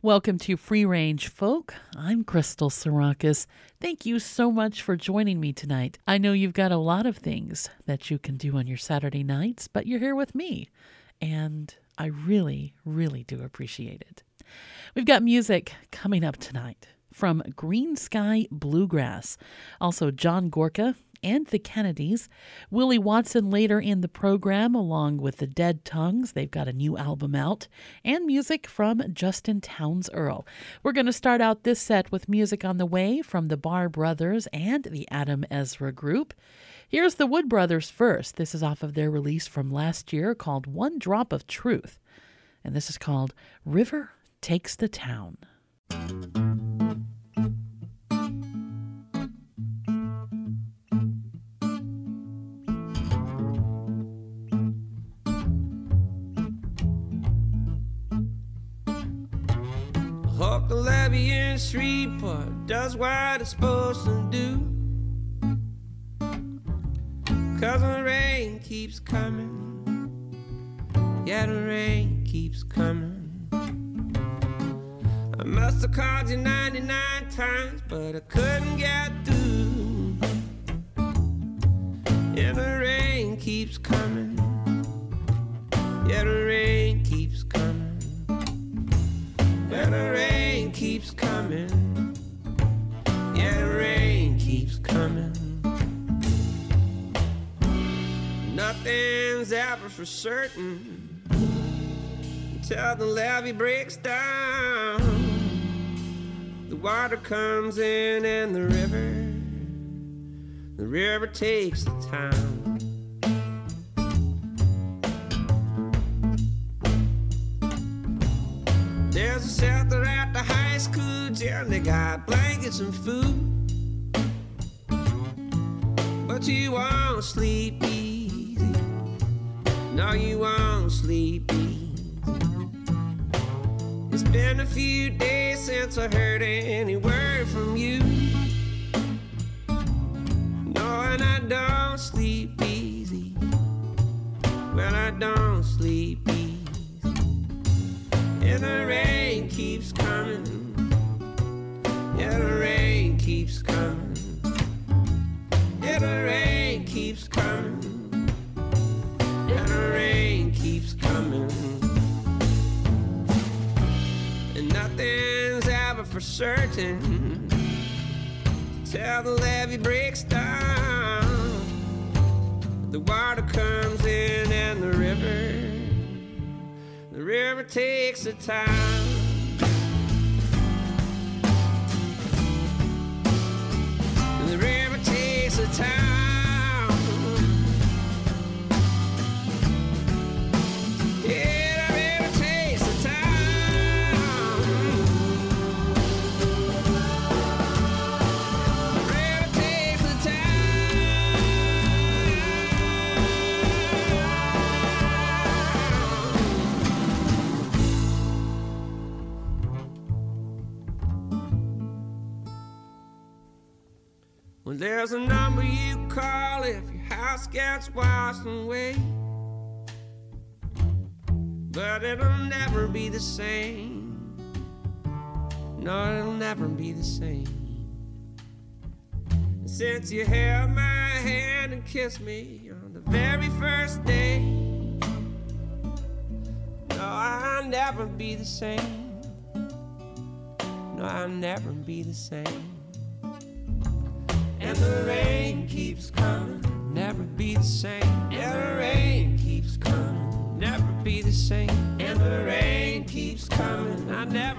Welcome to Free Range Folk. I'm Crystal Sarakas. Thank you so much for joining me tonight. I know you've got a lot of things that you can do on your Saturday nights, but you're here with me, and I really, really do appreciate it. We've got music coming up tonight from Greensky Bluegrass, also John Gorka and the Kennedys. Willie Watson later in the program, along with the Dead Tongues. They've got a new album out, and music from Justin Townes Earle. We're going to start out this set with music on the way from the Barr Brothers and the Adam Ezra Group. Here's the Wood Brothers first. This is off of their release from last year called One Drop of Truth. And this is called River Takes the Town. In Shreveport does what it's supposed to do. Cause the rain keeps coming. Yeah, the rain keeps coming. I must have called you 99 times, but I couldn't get through. Yeah, the rain keeps coming. Yeah, the rain keeps coming. And the rain Nothing's ever for certain until the levee breaks down. The water comes in and the river, the river takes the town. There's a shelter at the high school gym. They got blankets and food. But you won't sleep. No, you won't sleep easy. It's been a few days since I heard any word from you. No, and I don't sleep easy. Well, I don't sleep easy. And the rain keeps coming. Yeah, the rain keeps coming. Yeah, the rain keeps coming. The rain keeps coming. And nothing's ever for certain till the levee breaks down. The water comes in and the river. The river takes the time. The river takes the time. There's a number you call if your house gets washed away. But it'll never be the same. No, it'll never be the same. Since you held my hand and kissed me on the very first day. No, I'll never be the same. No, I'll never be the same. The rain keeps coming, never be the same. And the rain keeps coming, never be the same. And the rain keeps coming, I'll never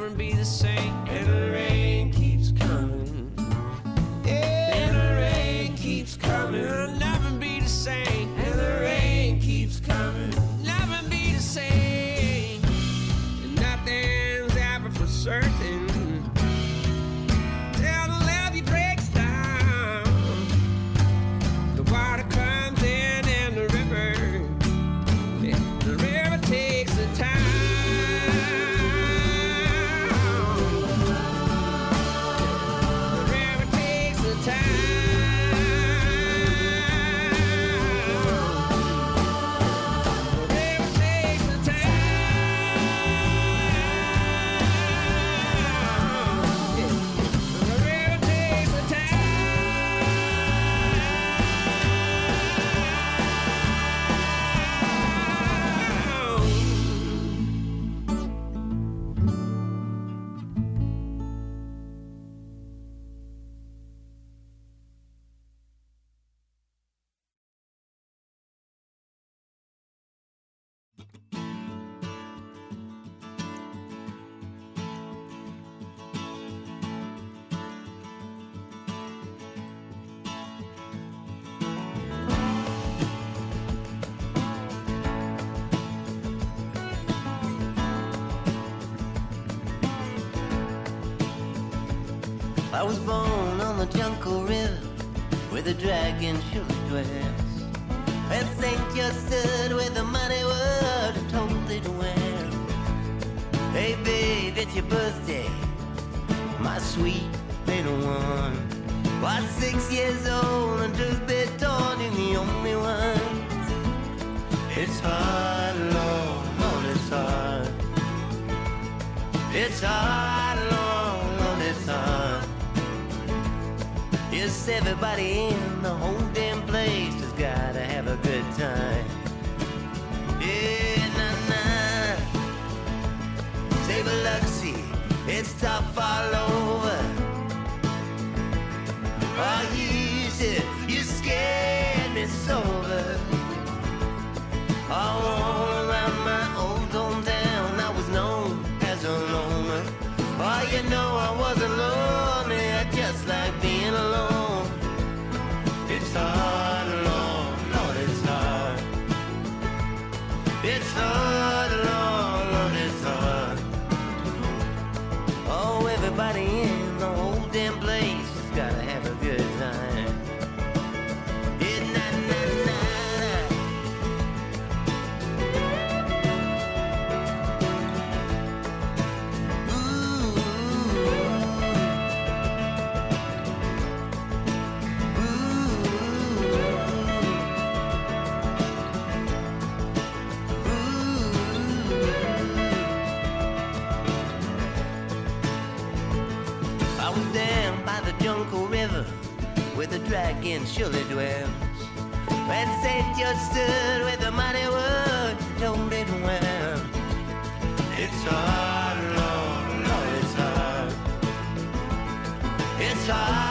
dragon should dress. At St. Justin, where the money was it well. Hey, babe, it's your birthday, my sweet little one. Was six years old, and just been told, you're the only one. It's hard, Lord, Lord, it's hard. It's hard, Lord, Lord, it's hard. Yes, everybody in whole damn place just gotta have a good time. Yeah, na nah. Say Biloxi, it's tough all over. Oh, you said you scared me sober. All around dragon surely dwells. When St. George stood with the mighty word, told it well. It's hard, Lord, Lord, it's hard. It's hard.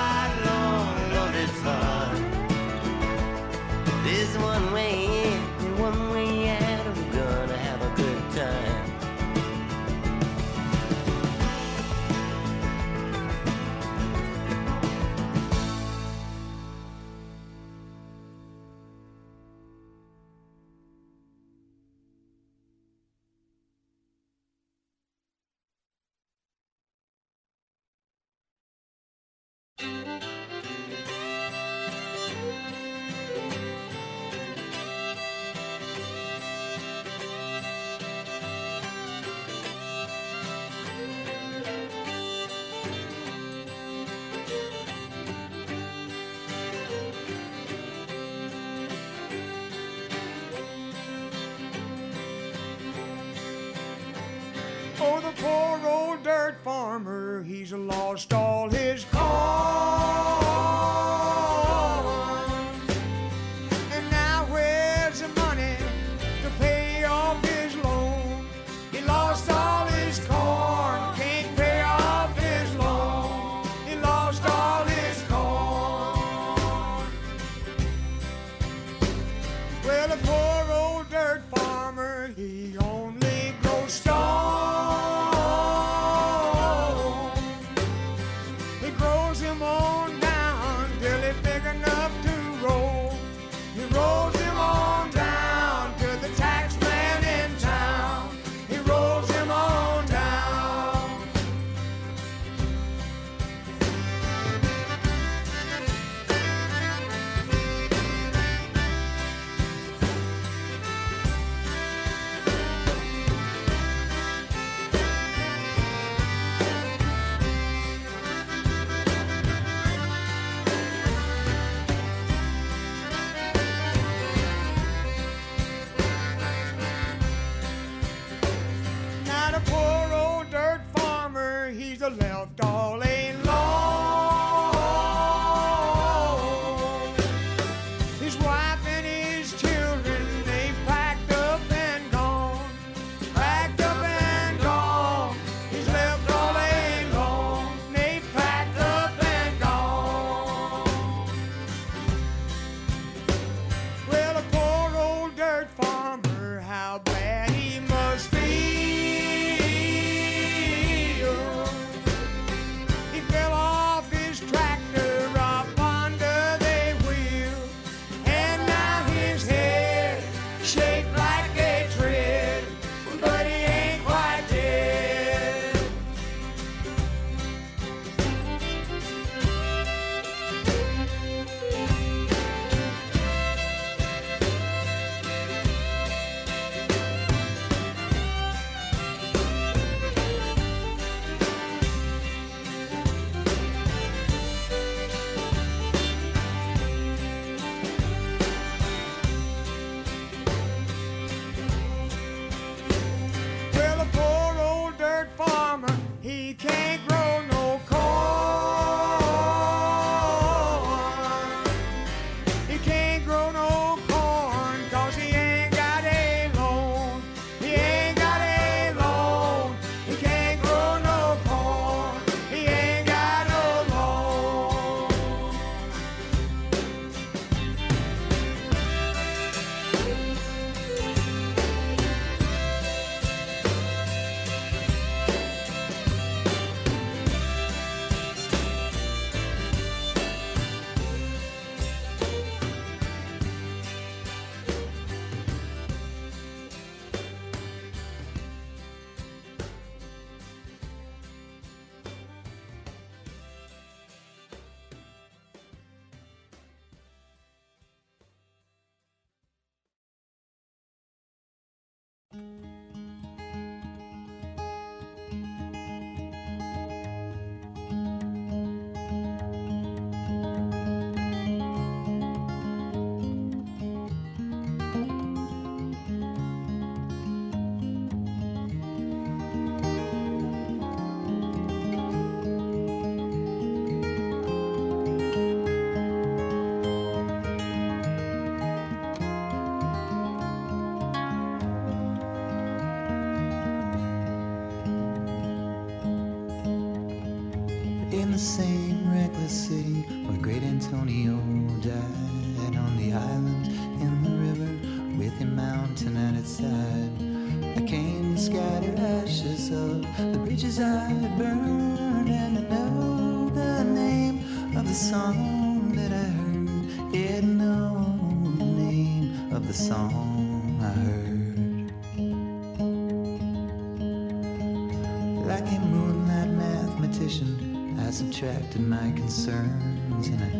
Concerns and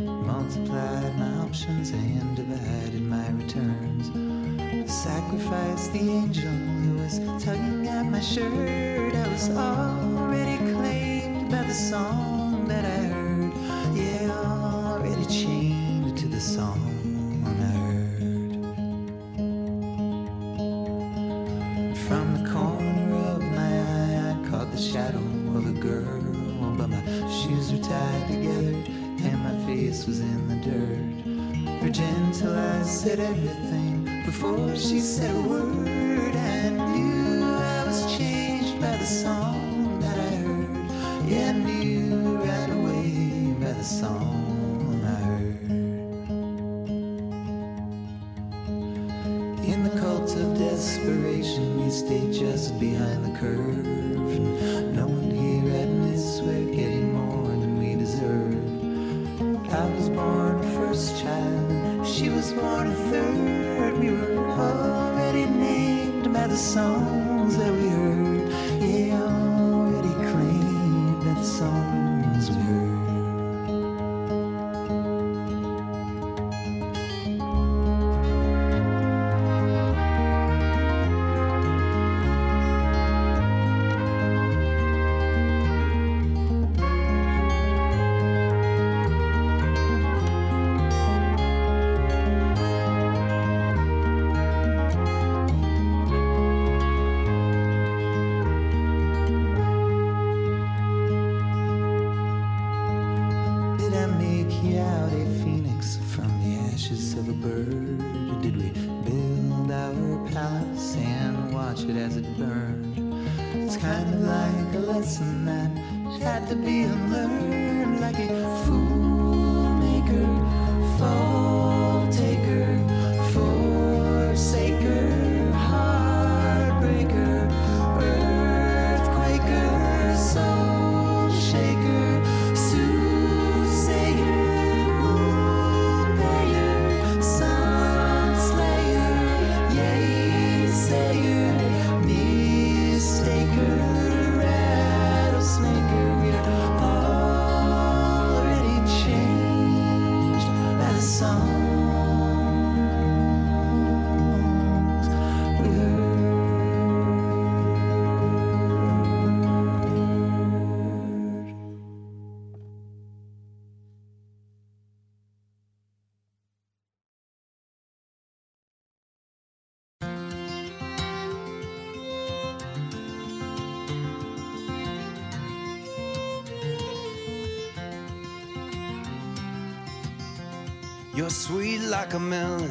Sweet like a melon,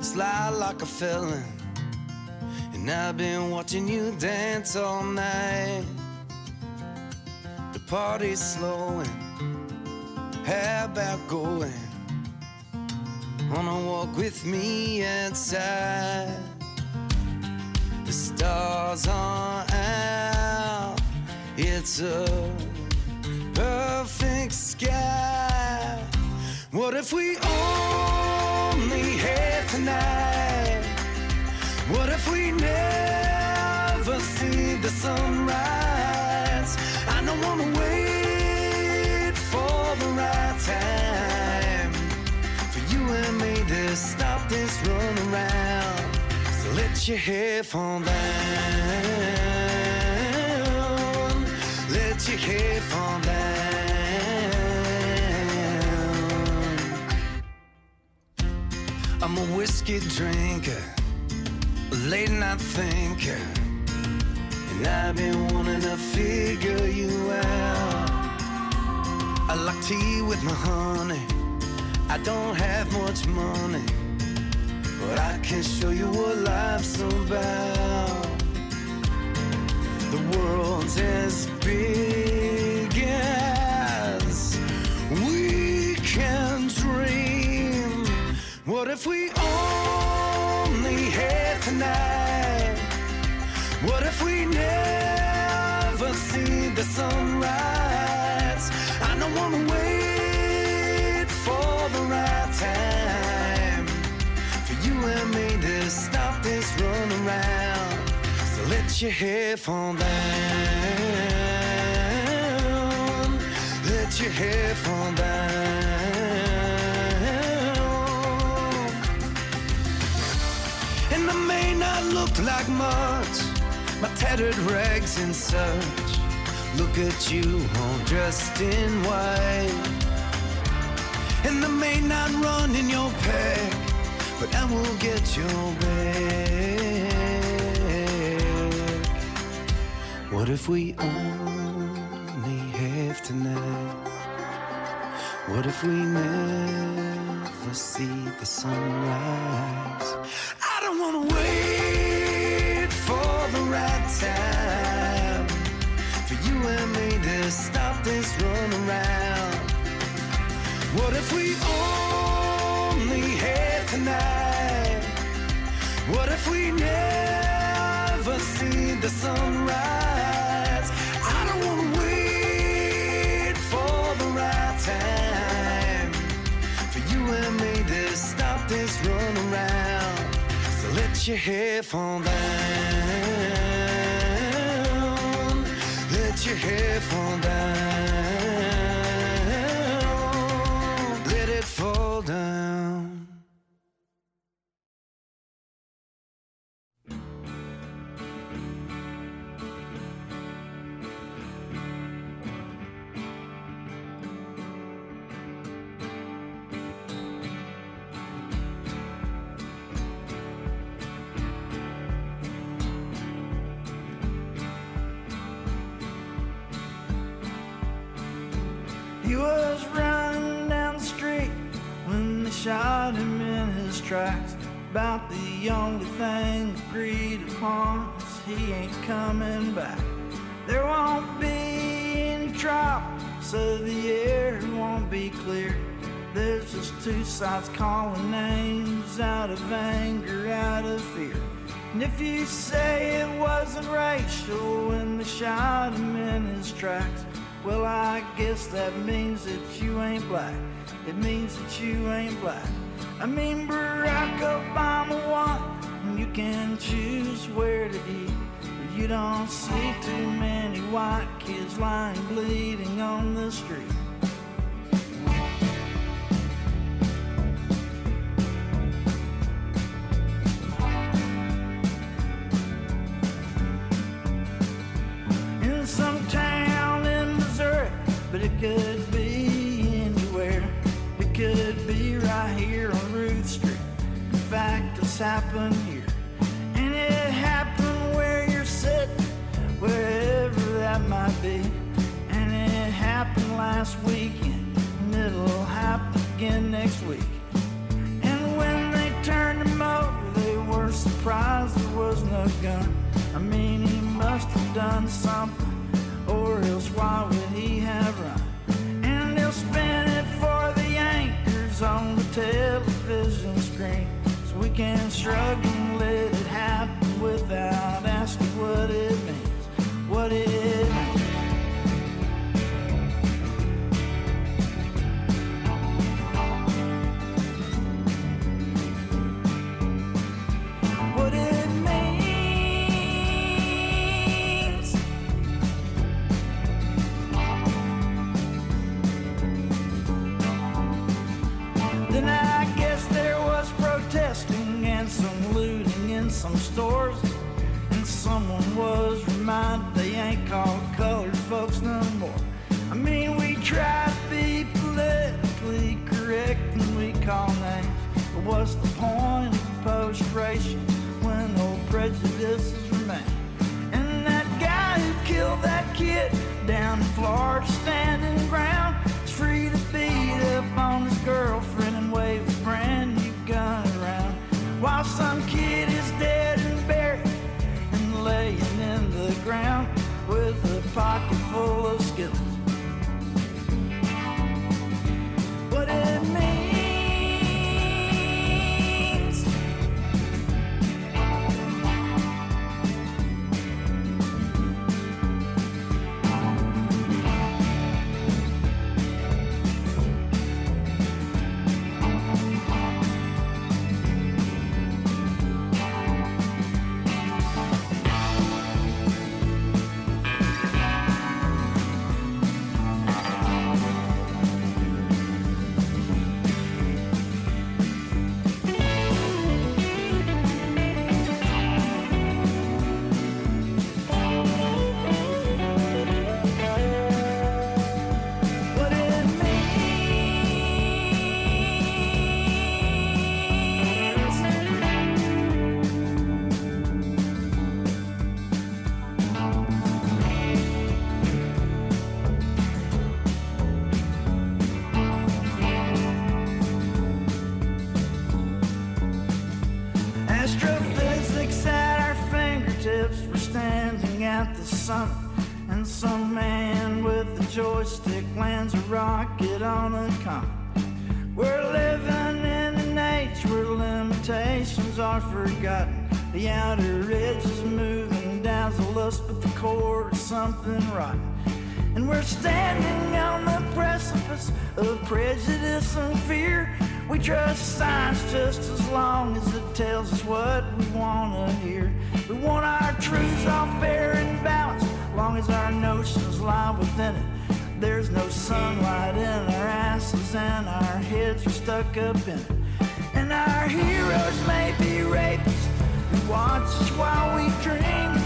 sly like a felon. And I've been watching you dance all night. The party's slowing. How about going on a walk with me outside? The stars are out. It's a What if we only had tonight? What if we never see the sunrise? I don't wanna wait for the right time for you and me to stop this run around. So let your hair fall down. Let your hair fall down. Whiskey drinker, late night thinker, and I've been wanting to figure you out. I like tea with my honey. I don't have much money, but I can show you what life's about. The world's as big never see the sunrise? I don't wanna wait for the right time for you and me to stop this run around. So let your hair fall down. Let your hair fall down. And I may not look like much, tattered rags and such. Look at you all dressed in white. And I may not run in your pack, but I will get your back. What if we only have tonight? What if we never see the sunrise? I don't wanna wait What if we only had tonight? What if we never see the sunrise? I don't wanna wait for the right time for you and me to stop this run around. So let your hair fall down. Let your hair fall down. Just two sides calling names out of anger, out of fear. And if you say it wasn't racial when they shot him in his tracks, well, I guess that means that you ain't black. It means that you ain't black. I mean, Barack Obama won, and you can choose where to eat. But you don't see too many white kids lying bleeding on the street. Happened here. And it happened where you're sitting, wherever that might be. And it happened last weekend, and it'll happen again next week. And when they turned him over, they were surprised there was no gun. I mean, he must have done something, or else why would he have run? And they'll spin it for the anchors on the television screen. We can shrug and let it happen without asking what it means. What it. Some stores. And someone was reminded they ain't called colored folks no more. I mean, we try to be politically correct and we call names. But what's the point of post-racial when old prejudices remain? And that guy who killed that kid down in Florida standing ground is free to beat up on his girlfriend trust science just as long as it tells us what we want to hear. We want our truths all fair and balanced, long as our notions lie within it. There's no sunlight in our asses, and our heads are stuck up in it. And our heroes may be rapists who watch us while we dream,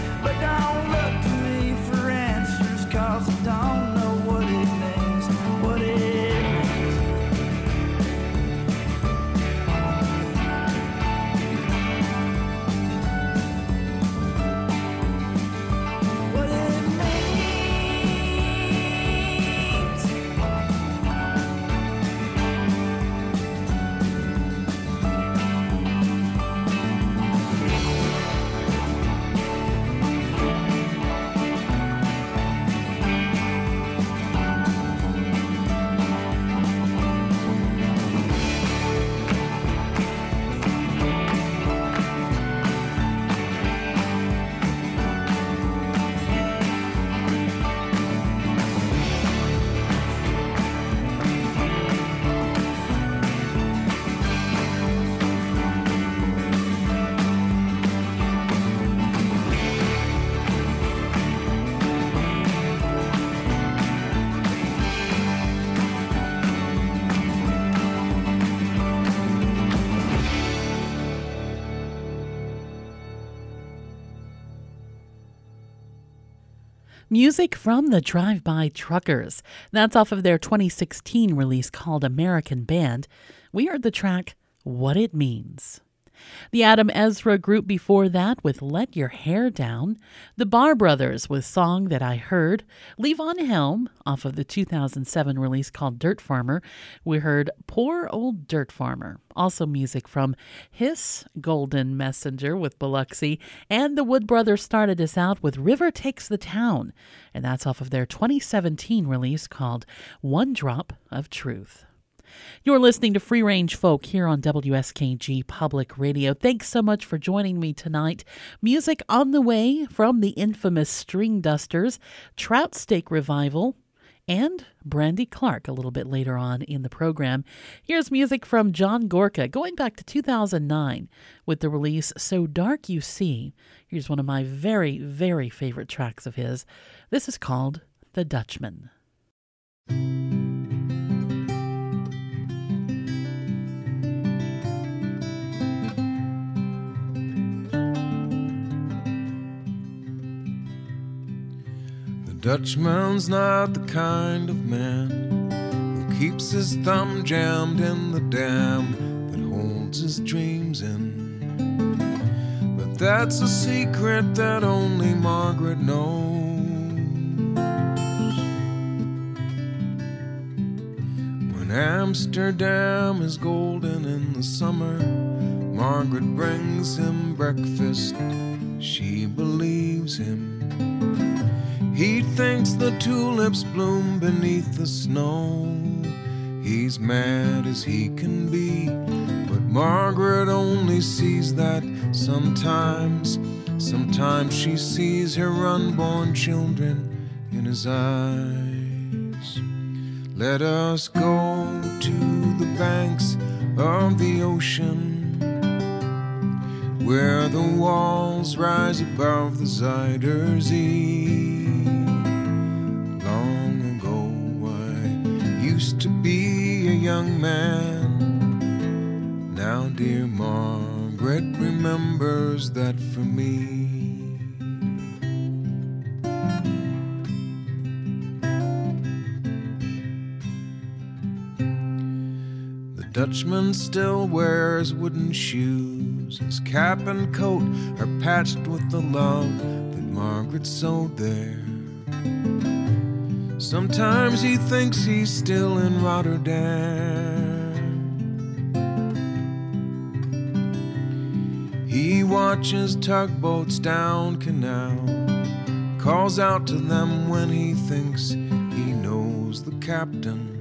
Music from the Drive By Truckers. That's off of their 2016 release called American Band. We heard the track What It Means. The Adam Ezra group before that with Let Your Hair Down, the Barr Brothers with Song That I Heard, Levon Helm off of the 2007 release called Dirt Farmer, we heard Poor Old Dirt Farmer. Also music from Hiss Golden Messenger with Biloxi, and the Wood Brothers started us out with River Takes the Town, and that's off of their 2017 release called One Drop of Truth. You're listening to Free Range Folk here on WSKG Public Radio. Thanks so much for joining me tonight. Music on the way from the infamous Stringdusters, Trout Steak Revival, and Brandy Clark a little bit later on in the program. Here's music from John Gorka going back to 2009 with the release So Dark You See. Here's one of my very, very favorite tracks of his. This is called The Dutchman. Dutchman's not the kind of man who keeps his thumb jammed in the dam that holds his dreams in. But that's a secret that only Margaret knows. When Amsterdam is golden in the summer, Margaret brings him breakfast. She believes him. He thinks the tulips bloom beneath the snow. He's mad as he can be, but Margaret only sees that sometimes. Sometimes she sees her unborn children in his eyes. Let us go to the banks of the ocean where the walls rise above the Zuider Zee. Used to be a young man. Now, dear Margaret remembers that for me. The Dutchman still wears wooden shoes. His cap and coat are patched with the love that Margaret sewed there. Sometimes he thinks he's still in Rotterdam. He watches tugboats down canal, calls out to them when he thinks he knows the captain.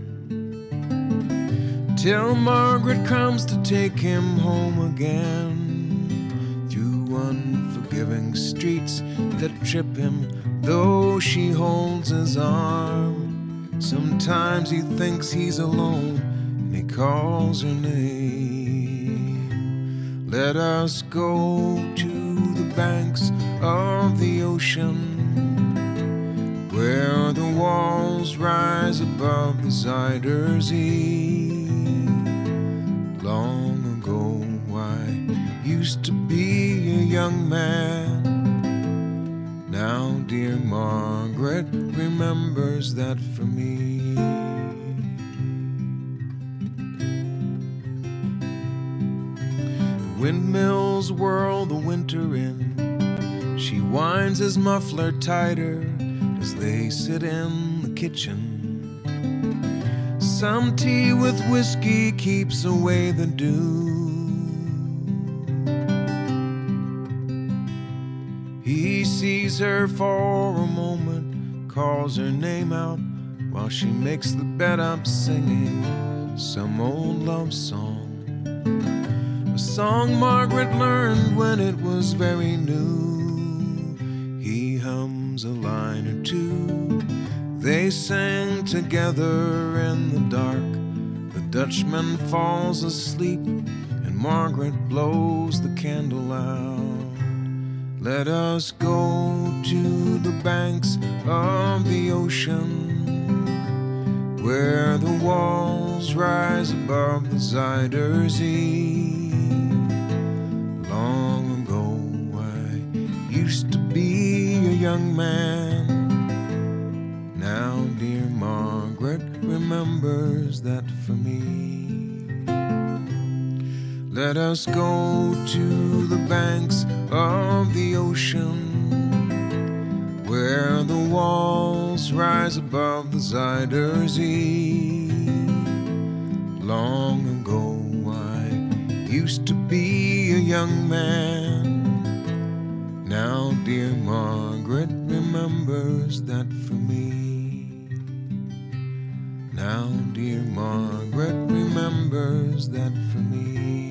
Till Margaret comes to take him home again streets that trip him, though she holds his arm. Sometimes he thinks he's alone and he calls her name. Let us go to the banks of the ocean where the walls rise above the Zuider Zee. Long ago, I used to be a young man. Remembers that for me. The windmills whirl the winter in. She winds his muffler tighter as they sit in the kitchen. Some tea with whiskey keeps away the dew. He sees her for a moment, calls her name out while she makes the bed up singing some old love song. A song Margaret learned when it was very new. He hums a line or two. They sang together in the dark. The Dutchman falls asleep, and Margaret blows the candle out. Let us go to the banks of the ocean where the walls rise above the Zuider Zee. Long ago, I used to be a young man. Now, dear Margaret remembers that for me. Let us go to the banks of the ocean where the walls rise above the Zuyder Zee. Long ago, I used to be a young man. Now, dear Margaret remembers that for me. Now, dear Margaret remembers that for me.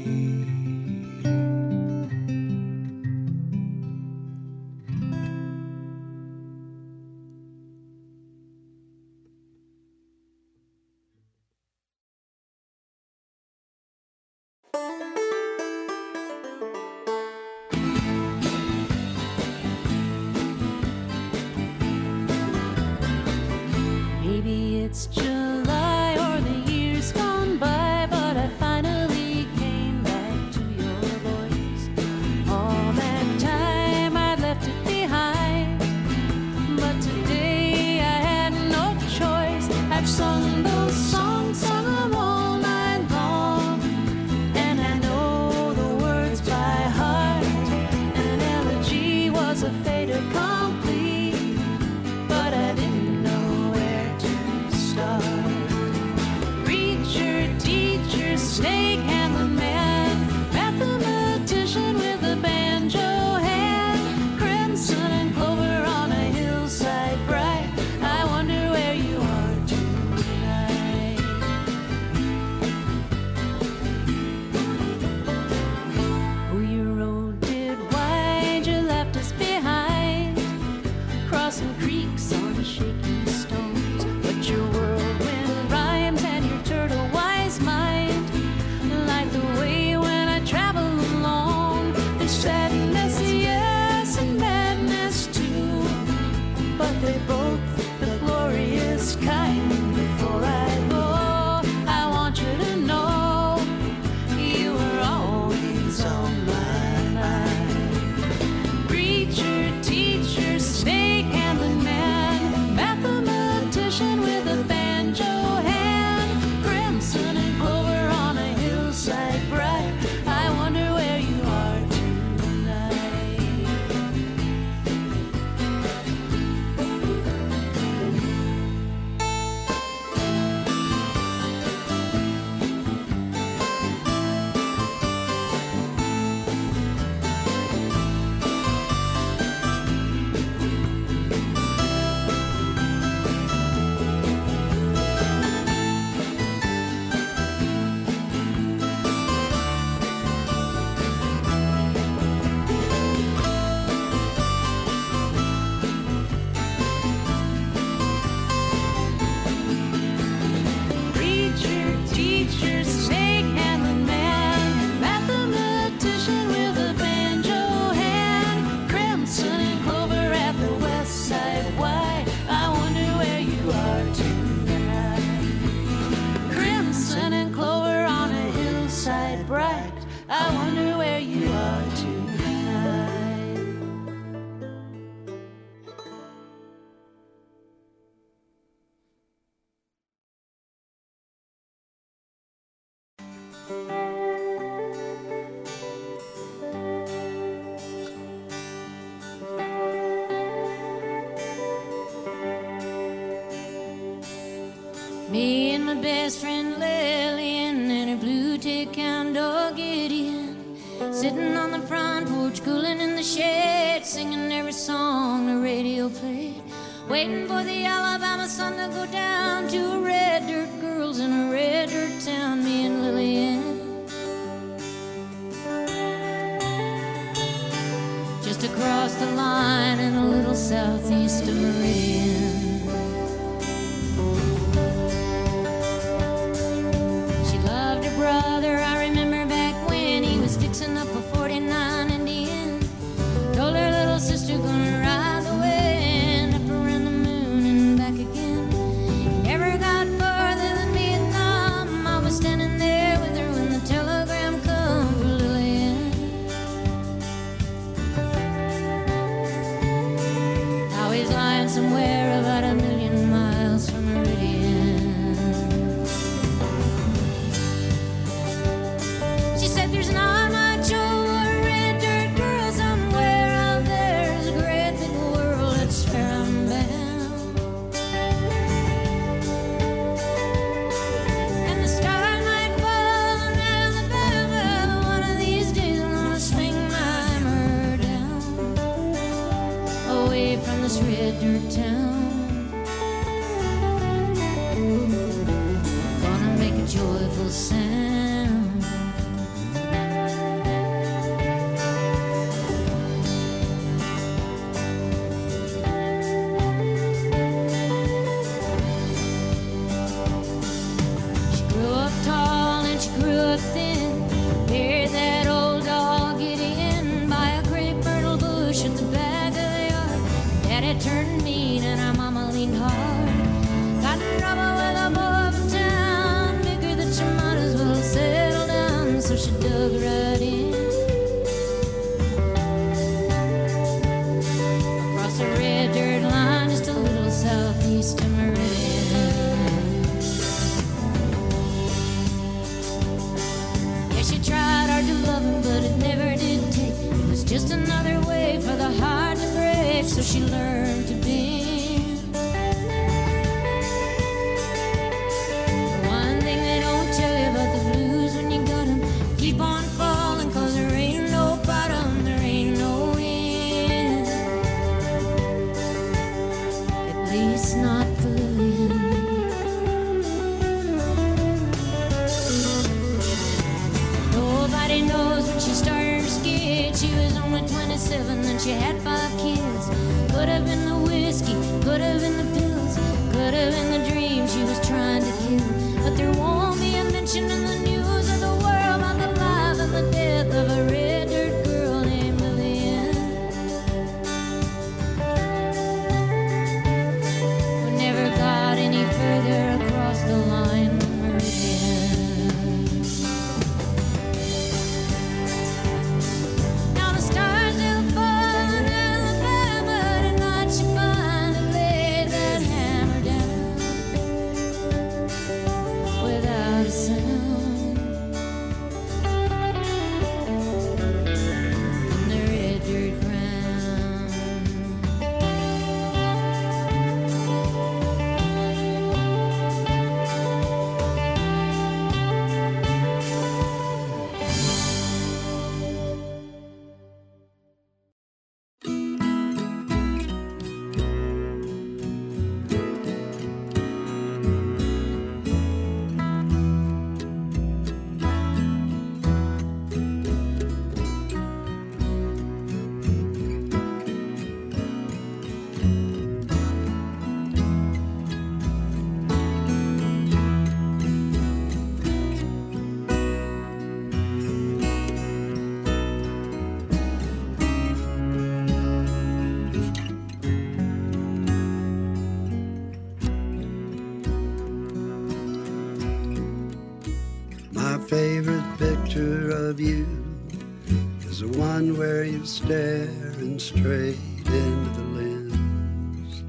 staring straight into the lens.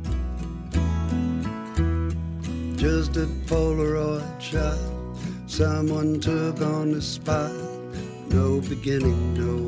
Just a Polaroid shot someone took on the spot. No beginning, no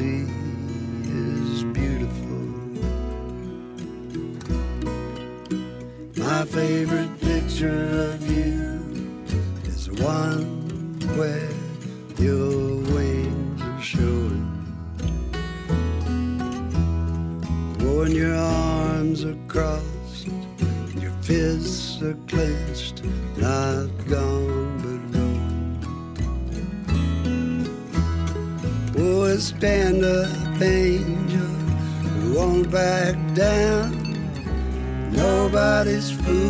is beautiful. My favorite picture of you This food.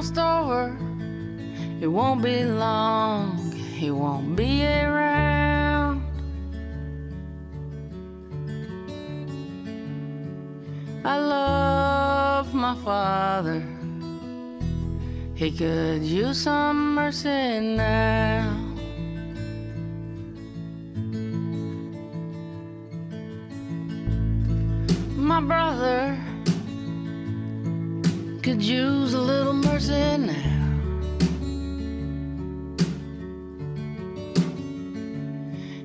Almost over. It won't be long, he won't be around. I love my father. He could use some mercy now. My brother could use a little mercy now.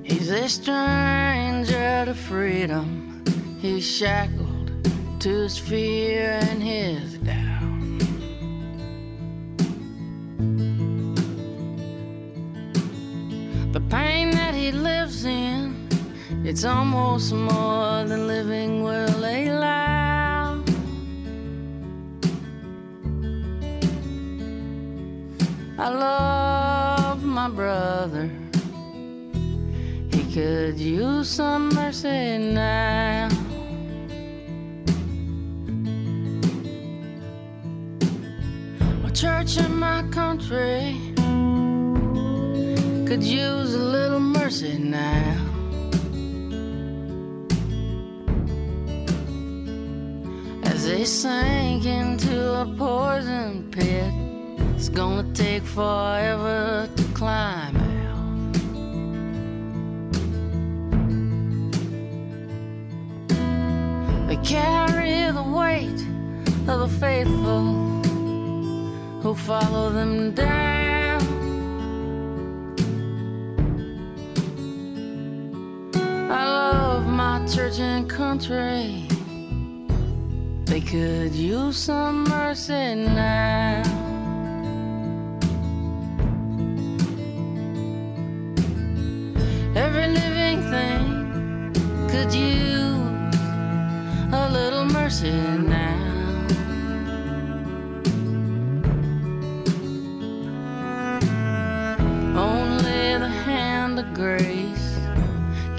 He's a stranger to freedom. He's shackled to his fear and his doubt. The pain that he lives in, it's almost more than living will allow. I love my brother. He could use some mercy now. My church and my country could use a little mercy now. As they sink into a poison pit, it's gonna take forever to climb out. They carry the weight of the faithful who follow them down. I love my church and country. They could use some mercy now.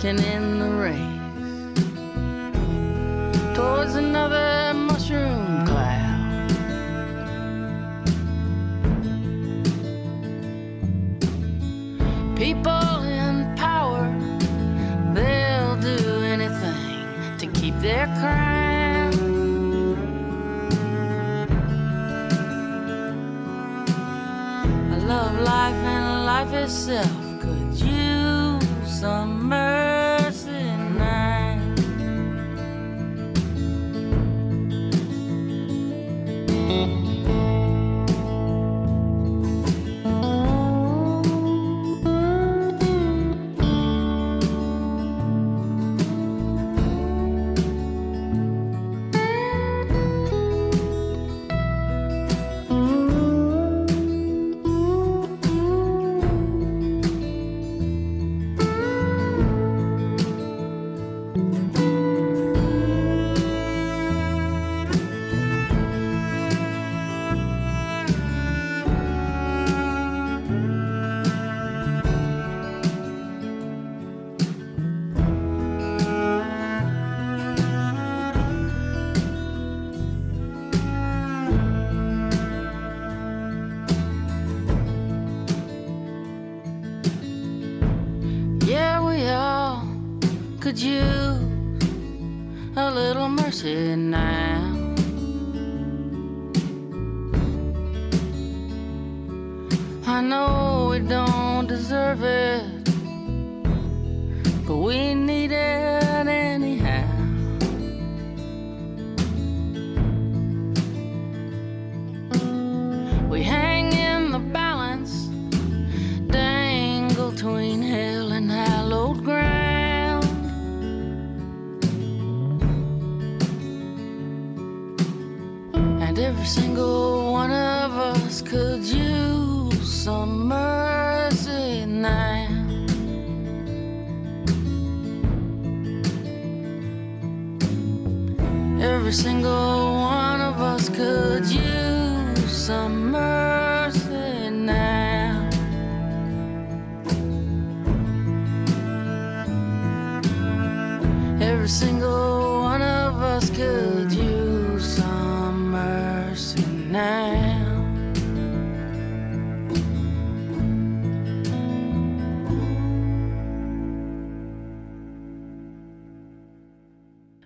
Can end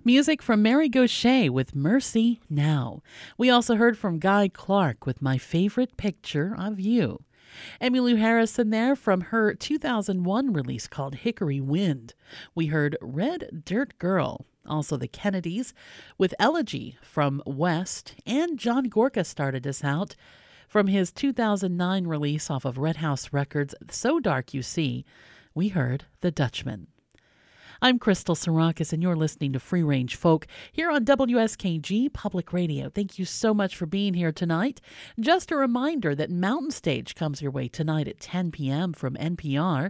Music from Mary Gauthier with Mercy Now. We also heard from Guy Clark with My Favorite Picture of You. Emmylou Harrison there from her 2001 release called Hickory Wind. We heard Red Dirt Girl. Also the Kennedys with Elegy from West. And John Gorka started us out from his 2009 release off of Red House Records, So Dark You See. We heard The Dutchman. I'm Crystal Sarakas, and you're listening to Free Range Folk here on WSKG Public Radio. Thank you so much for being here tonight. Just a reminder that Mountain Stage comes your way tonight at 10 p.m. from NPR.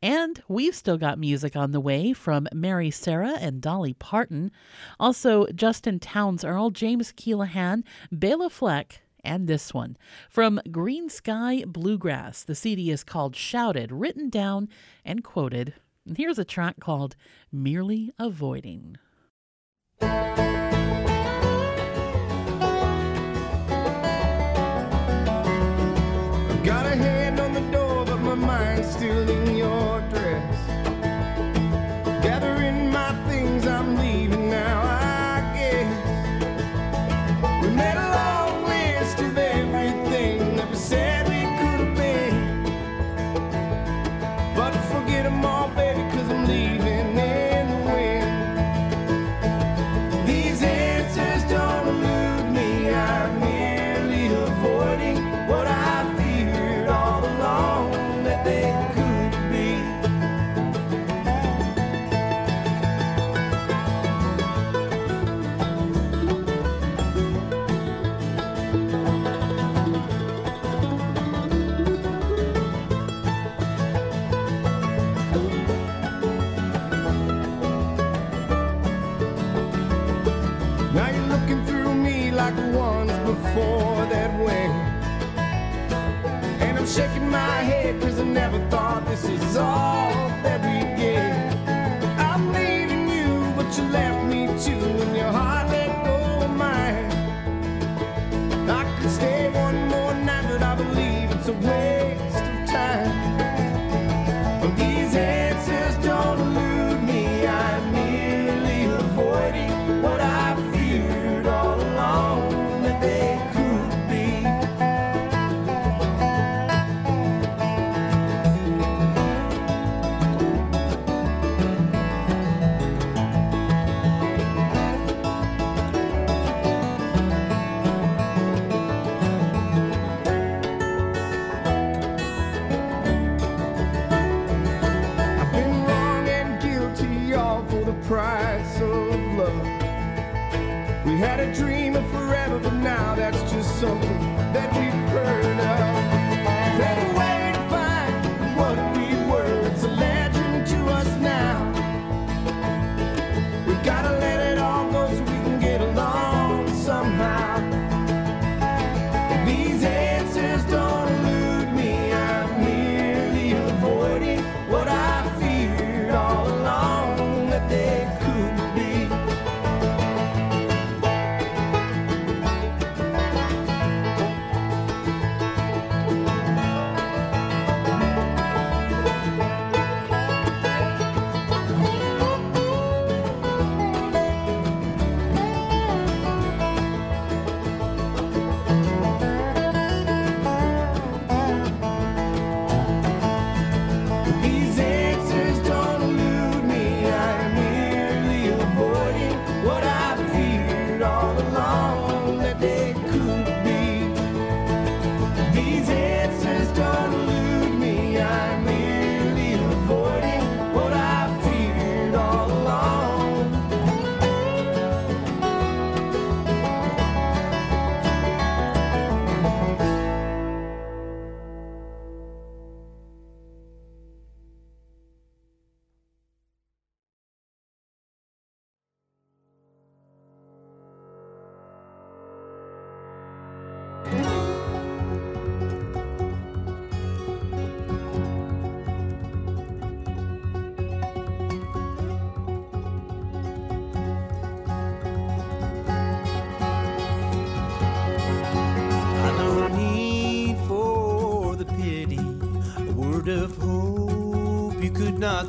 And we've still got music on the way from Mary Sarah and Dolly Parton. Also, Justin Townes Earle, James Keelaghan, Bela Fleck, and this one from Greensky Bluegrass. The CD is called Shouted, written down and quoted here's a track called Merely Avoiding. All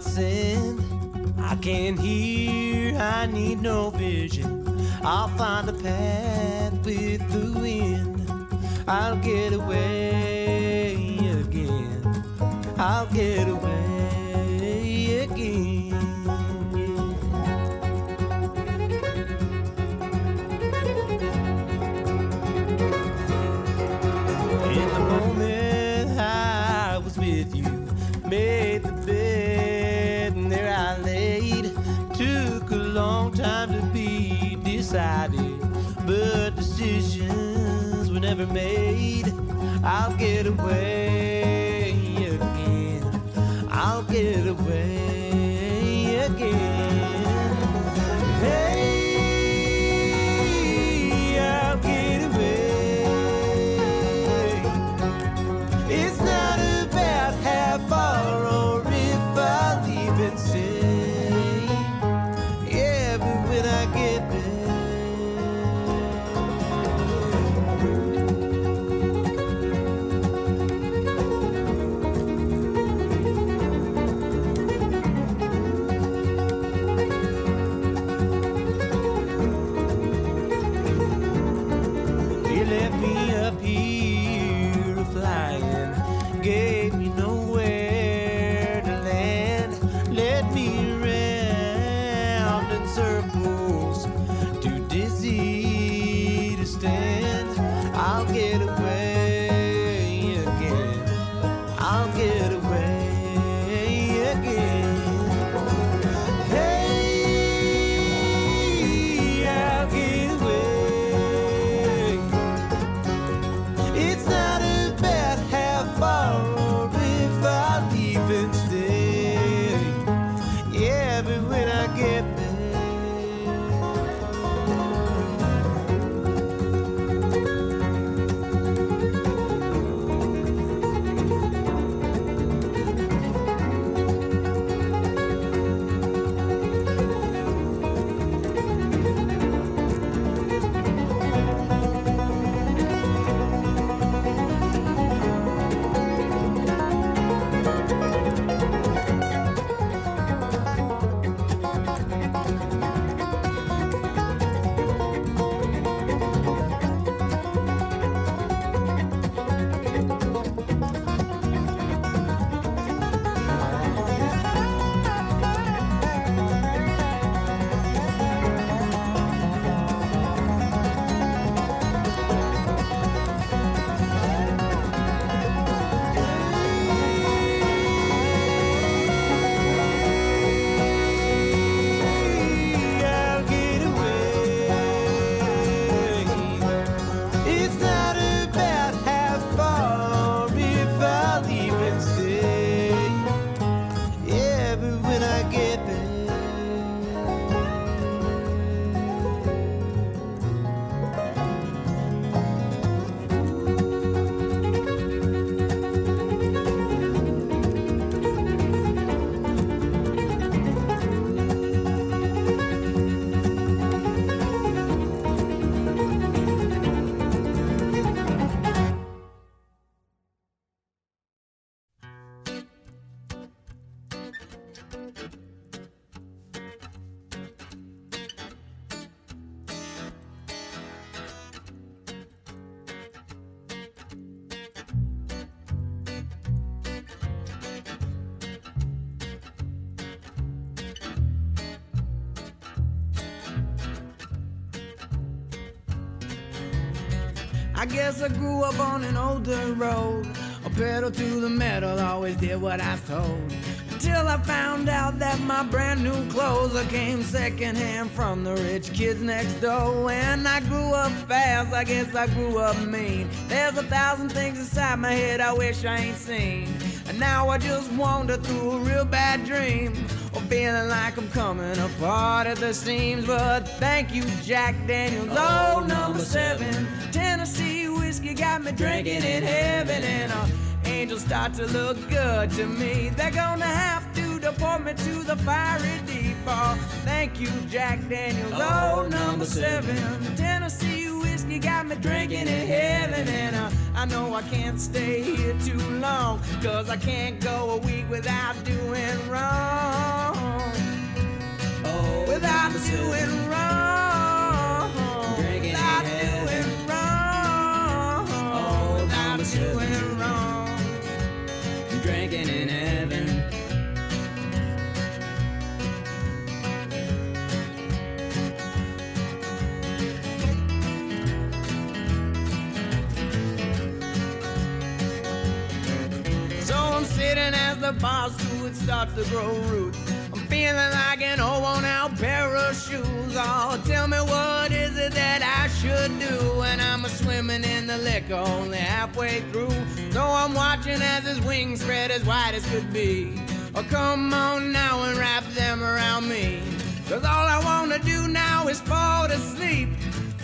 not. I can't hear, I need no vision. I'll find I grew up on an older road. A pedal to the metal, always did what I was told. Until I found out that my brand new clothes I came secondhand from the rich kids next door. When I grew up fast, I guess I grew up mean. There's a thousand things inside my head I wish I ain't seen. And now I just wander through a real bad dream. Or feeling like I'm coming apart at the seams. But thank you, Jack Daniels. Oh, number seven. Got me drinking in heaven. And uh, angels start to look good to me. They're gonna have to deport me to the fiery deep. Oh, thank you, Jack Daniels. Oh, number seven. Tennessee whiskey got me drinking in heaven. And uh, I know I can't stay here too long. Cause I can't go a week without doing wrong. Oh, Without doing wrong. Number doing wrong. Drinking in heaven. So I'm sitting as the boss to it starts to grow roots. Feeling like an old worn out pair of shoes. Oh, tell me what is it that I should do when I'm a swimming in the liquor only halfway through. So I'm watching as his wings spread as wide as could be. Oh, come on now and wrap them around me. Cause all I wanna do now is fall to sleep.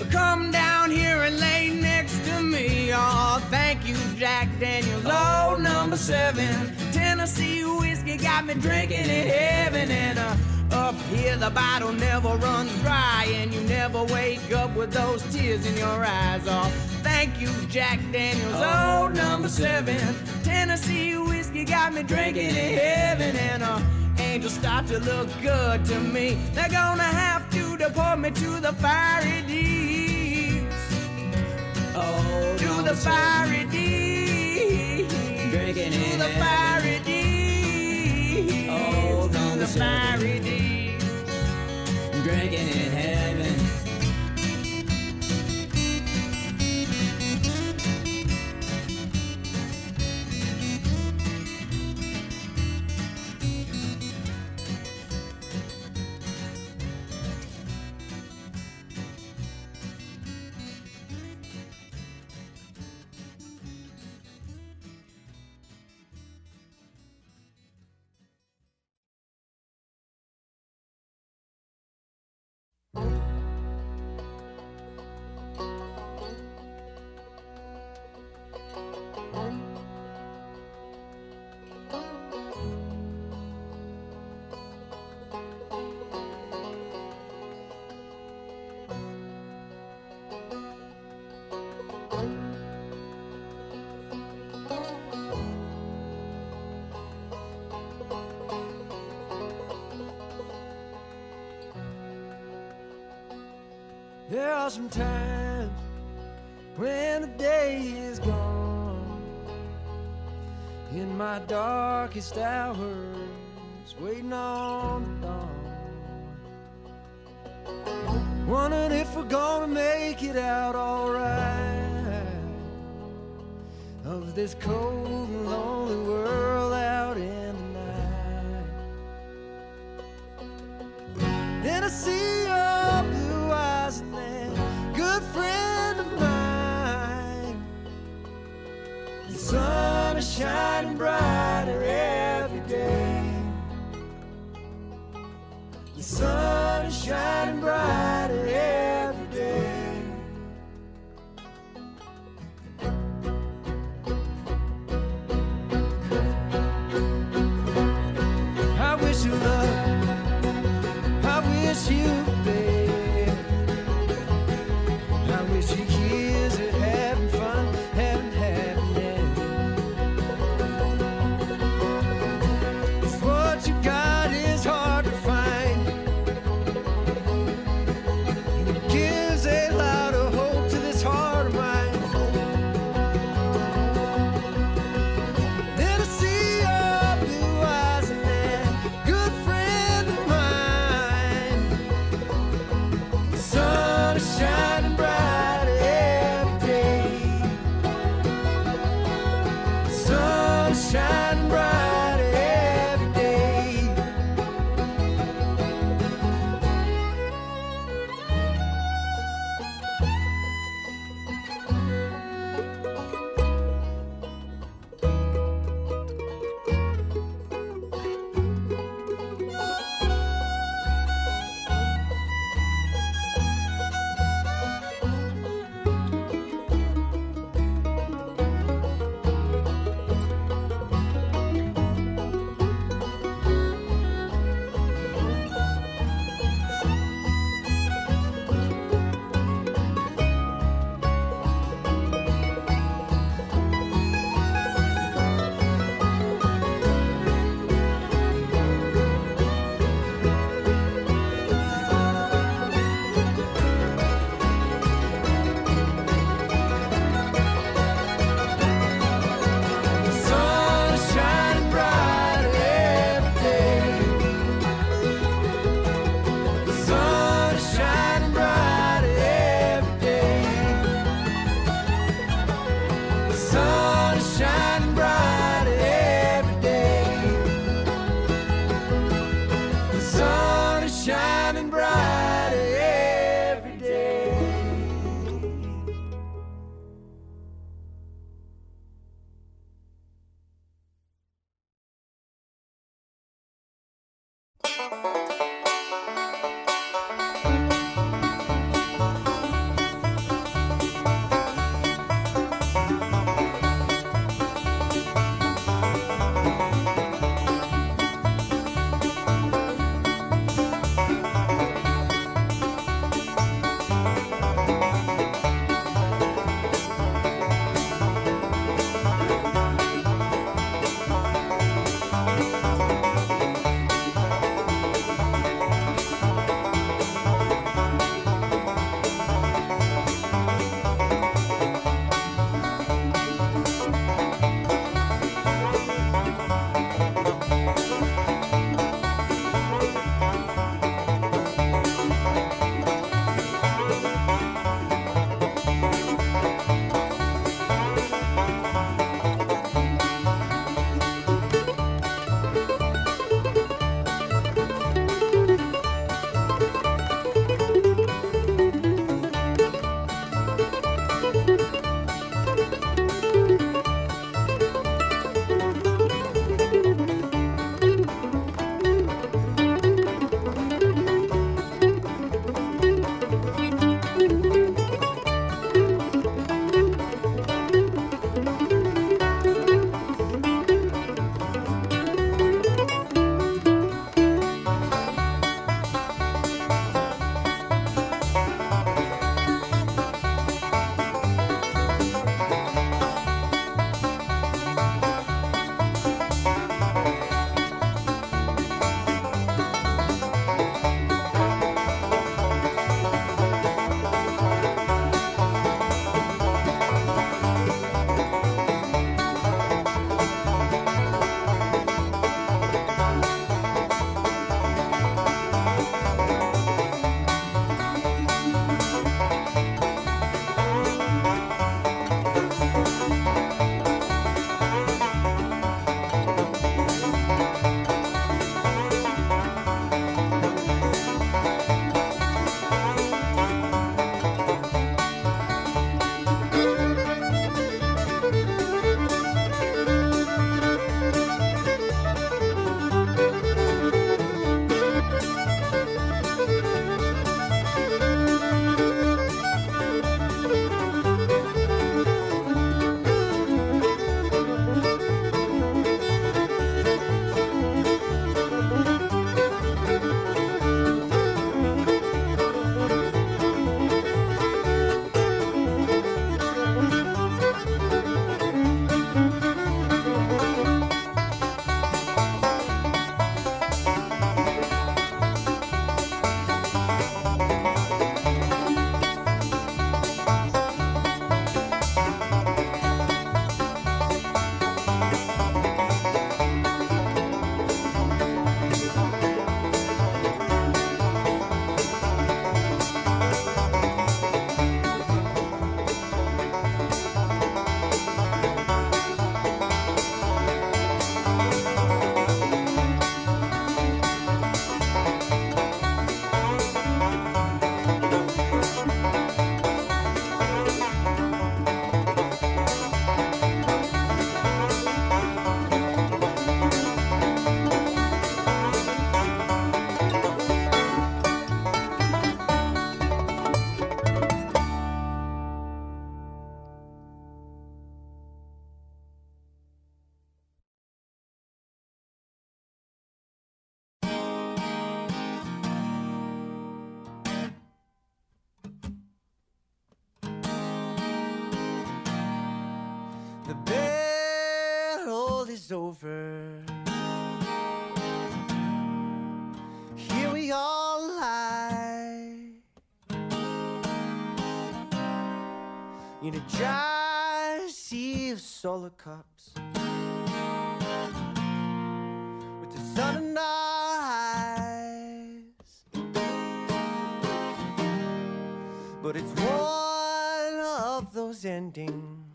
Come down here and lay next to me. Oh, thank you, Jack Daniels. Oh, number seven. Tennessee whiskey got me drinking in heaven. And uh, up here, the bottle never runs dry. And you never wake up with those tears in your eyes. Oh, thank you, Jack Daniels. Oh, number seven. Tennessee whiskey got me drinking in heaven. And uh, angels start to look good to me. They're gonna have to deport me to the fiery deeps. Oh, To the fiery deeps. Drinking To the fiery deeps. Oh, To the fiery deeps. Drinking in heaven. Over. Here we all lie in a dry sea of Solo cups with the sun in our eyes. But it's one of those endings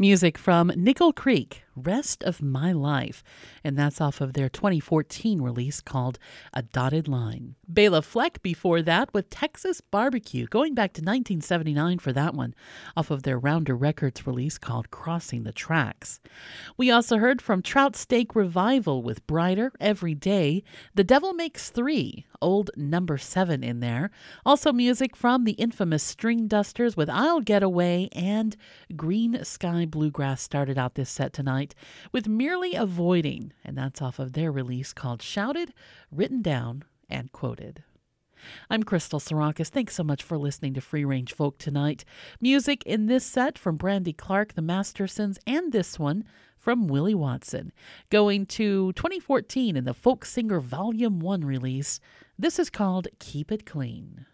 Music from Nickel Creek, Rest of My Life, and that's off of their 2014 release called A Dotted Line. Bela Fleck before that with Texas Barbecue, going back to 1979 for that one, off of their Rounder Records release called Crossing the Tracks. We also heard from Trout Steak Revival with Brighter Every Day, The Devil Makes Three, old number seven in there. Also, music from the infamous Stringdusters with I'll Get Away and Greensky Bluegrass started out this set tonight with Merely Avoiding, and that's off of their release called Shouted, Written Down, and Quoted. I'm Crystal Sarakas. Thanks so much for listening to Free Range Folk tonight. Music in this set from Brandy Clark, the Mastersons, and this one from Willie Watson. Going to 2014 in the Folk Singer Volume 1 release, this is called Keep It Clean.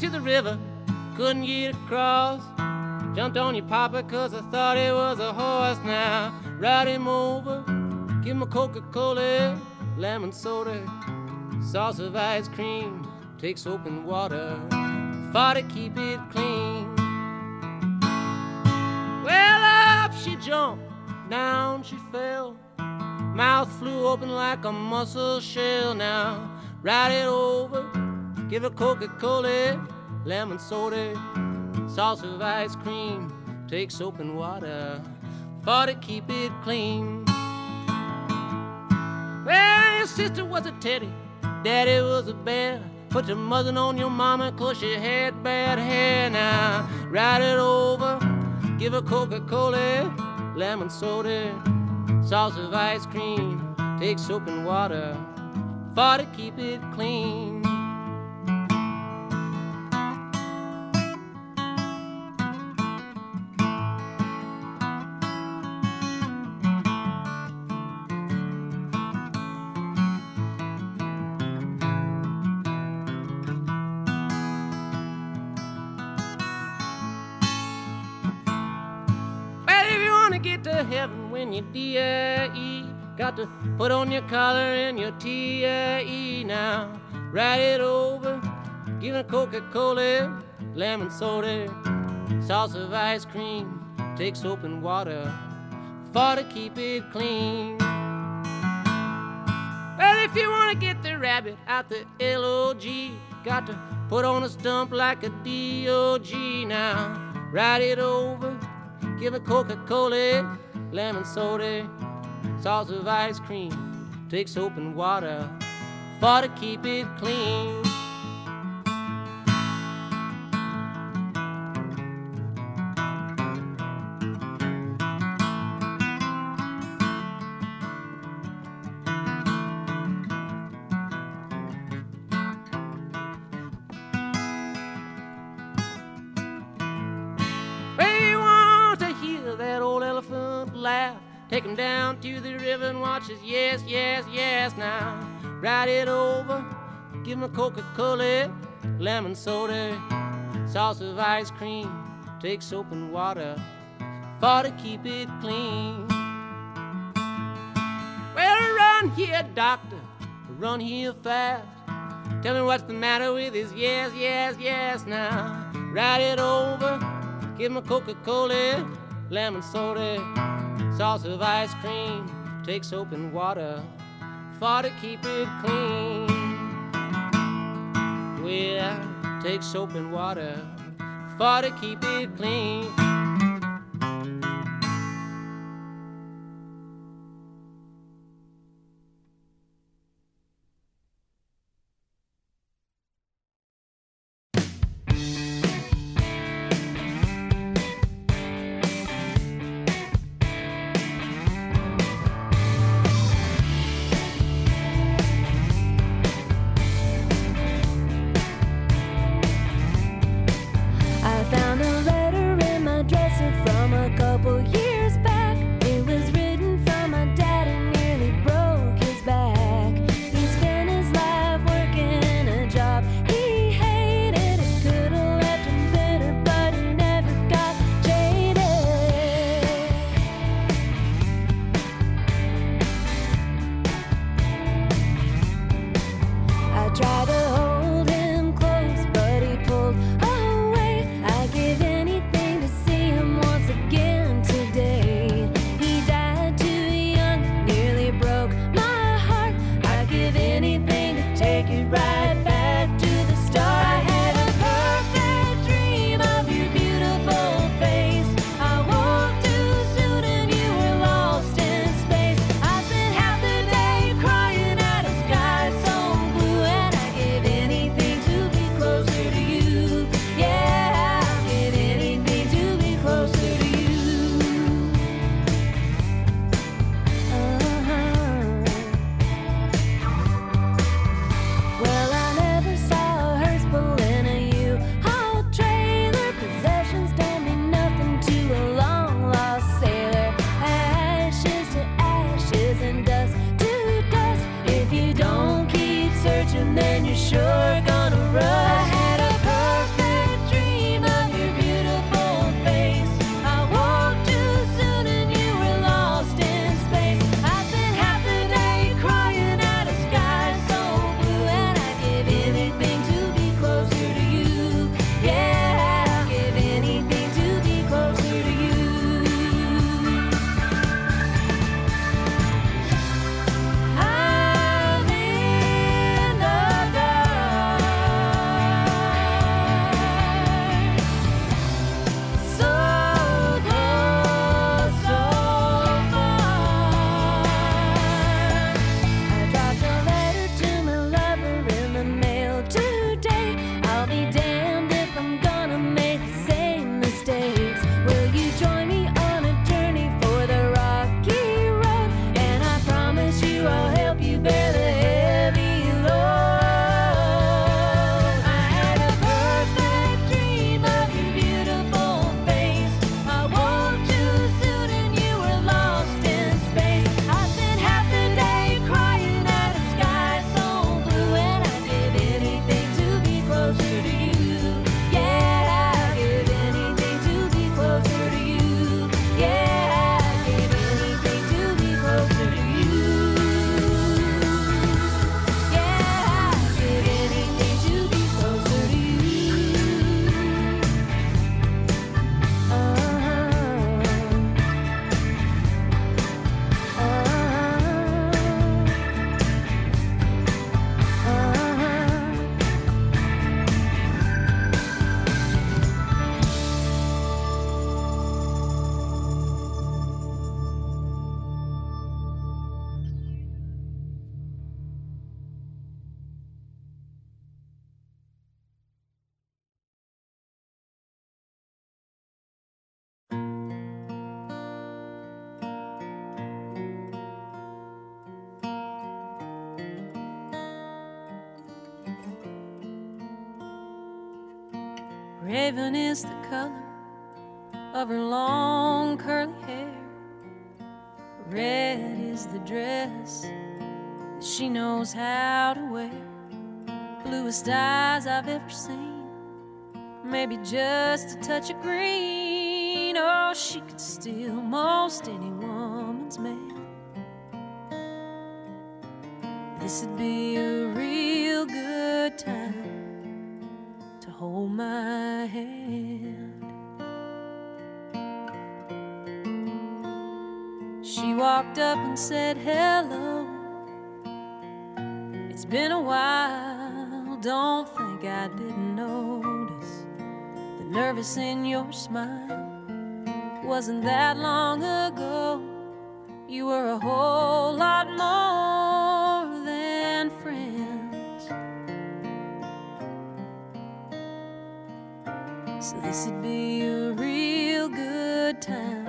To the river, couldn't get across. Jumped on your papa cause I thought it was a horse now. Ride him over, give him a Coca Cola, lemon soda, sauce of ice cream, take soap and water. for to keep it clean. Well, up she jumped, down she fell. Mouth flew open like a mussel shell. Now, ride it over, give her Coca Cola, lemon soda, sauce of ice cream, take soap and water for to keep it clean. Well, your sister was a teddy, daddy was a bear. Put your mother on your mama cause she had bad hair. Now, ride it over, give her Coca Cola, lemon soda, sauce of ice cream, take soap and water for to keep it clean. Get to heaven when you D-I-E, got to put on your collar and your T-I-E now. Ride it over, give it Coca-Cola, lemon soda, sauce of ice cream, take soap and water for to keep it clean. Well, if you want to get the rabbit out the L-O-G, got to put on a stump like a D-O-G now. Ride it over, give it Coca-Cola, lemon soda, sauce of ice cream, take soap and water for to keep it clean. Yes, yes, yes now. Ride it over, give him a Coca-Cola, lemon soda, sauce of ice cream, take soap and water for to keep it clean. Well, run here, doctor, run here fast. Tell me what's the matter with his yes, yes, yes now. Ride it over, give him a Coca-Cola, lemon soda, sauce of ice cream, take soap and water for to keep it clean. Well, take soap and water for to keep it clean. Maybe just a touch of green. Oh, she could steal most any woman's man. This'd be a real good time to hold my hand. She walked up and said, Hello. It's been a while, don't think I didn't nervous in your smile. Wasn't that long ago, you were a whole lot more than friends. So this'd be a real good time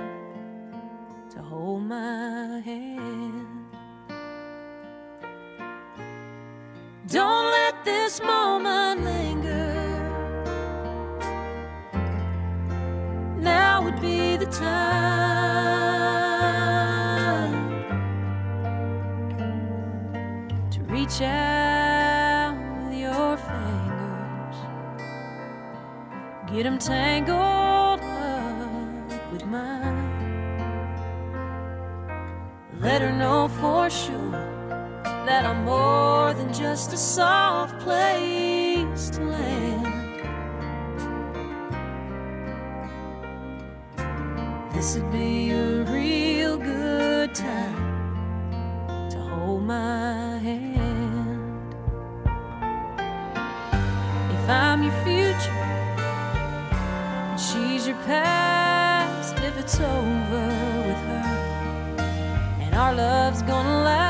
to hold my hand. Don't let this moment the time to reach out with your fingers, get 'em tangled up with mine. Let her know for sure that I'm more than just a soft place to land. This'd be a real good time to hold my hand. If I'm your future and she's your past, if it's over with her and our love's gonna last.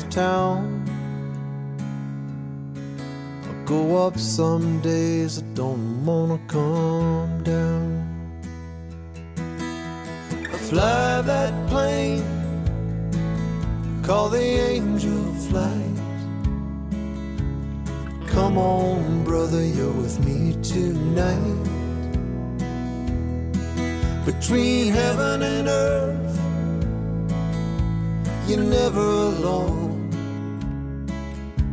Worth town. I go up some days, I don't wanna come down. I fly that plane call the angel flight. Come on, brother, you're with me tonight. Between heaven and earth, you're never alone.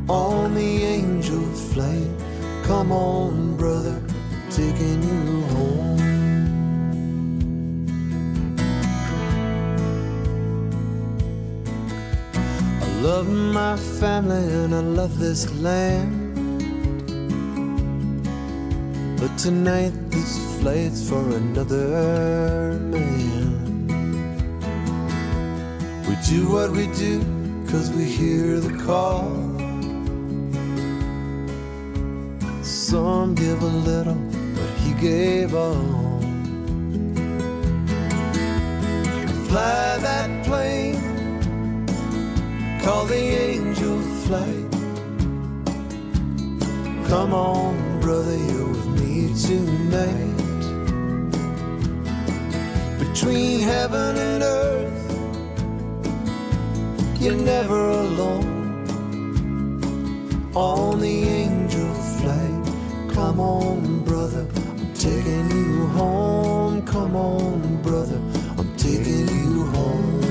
On the angel flight, come on, brother, taking you home. I love my family and I love this land. But tonight this flight's for another man. We do what we do cause we hear the call. Some give a little, but he gave all. Fly that plane, call the angel flight. Come on, brother, you're with me tonight. Between heaven and earth, you're never alone. On the angel flight, come on, brother, I'm taking you home. Come on, brother, I'm taking you home.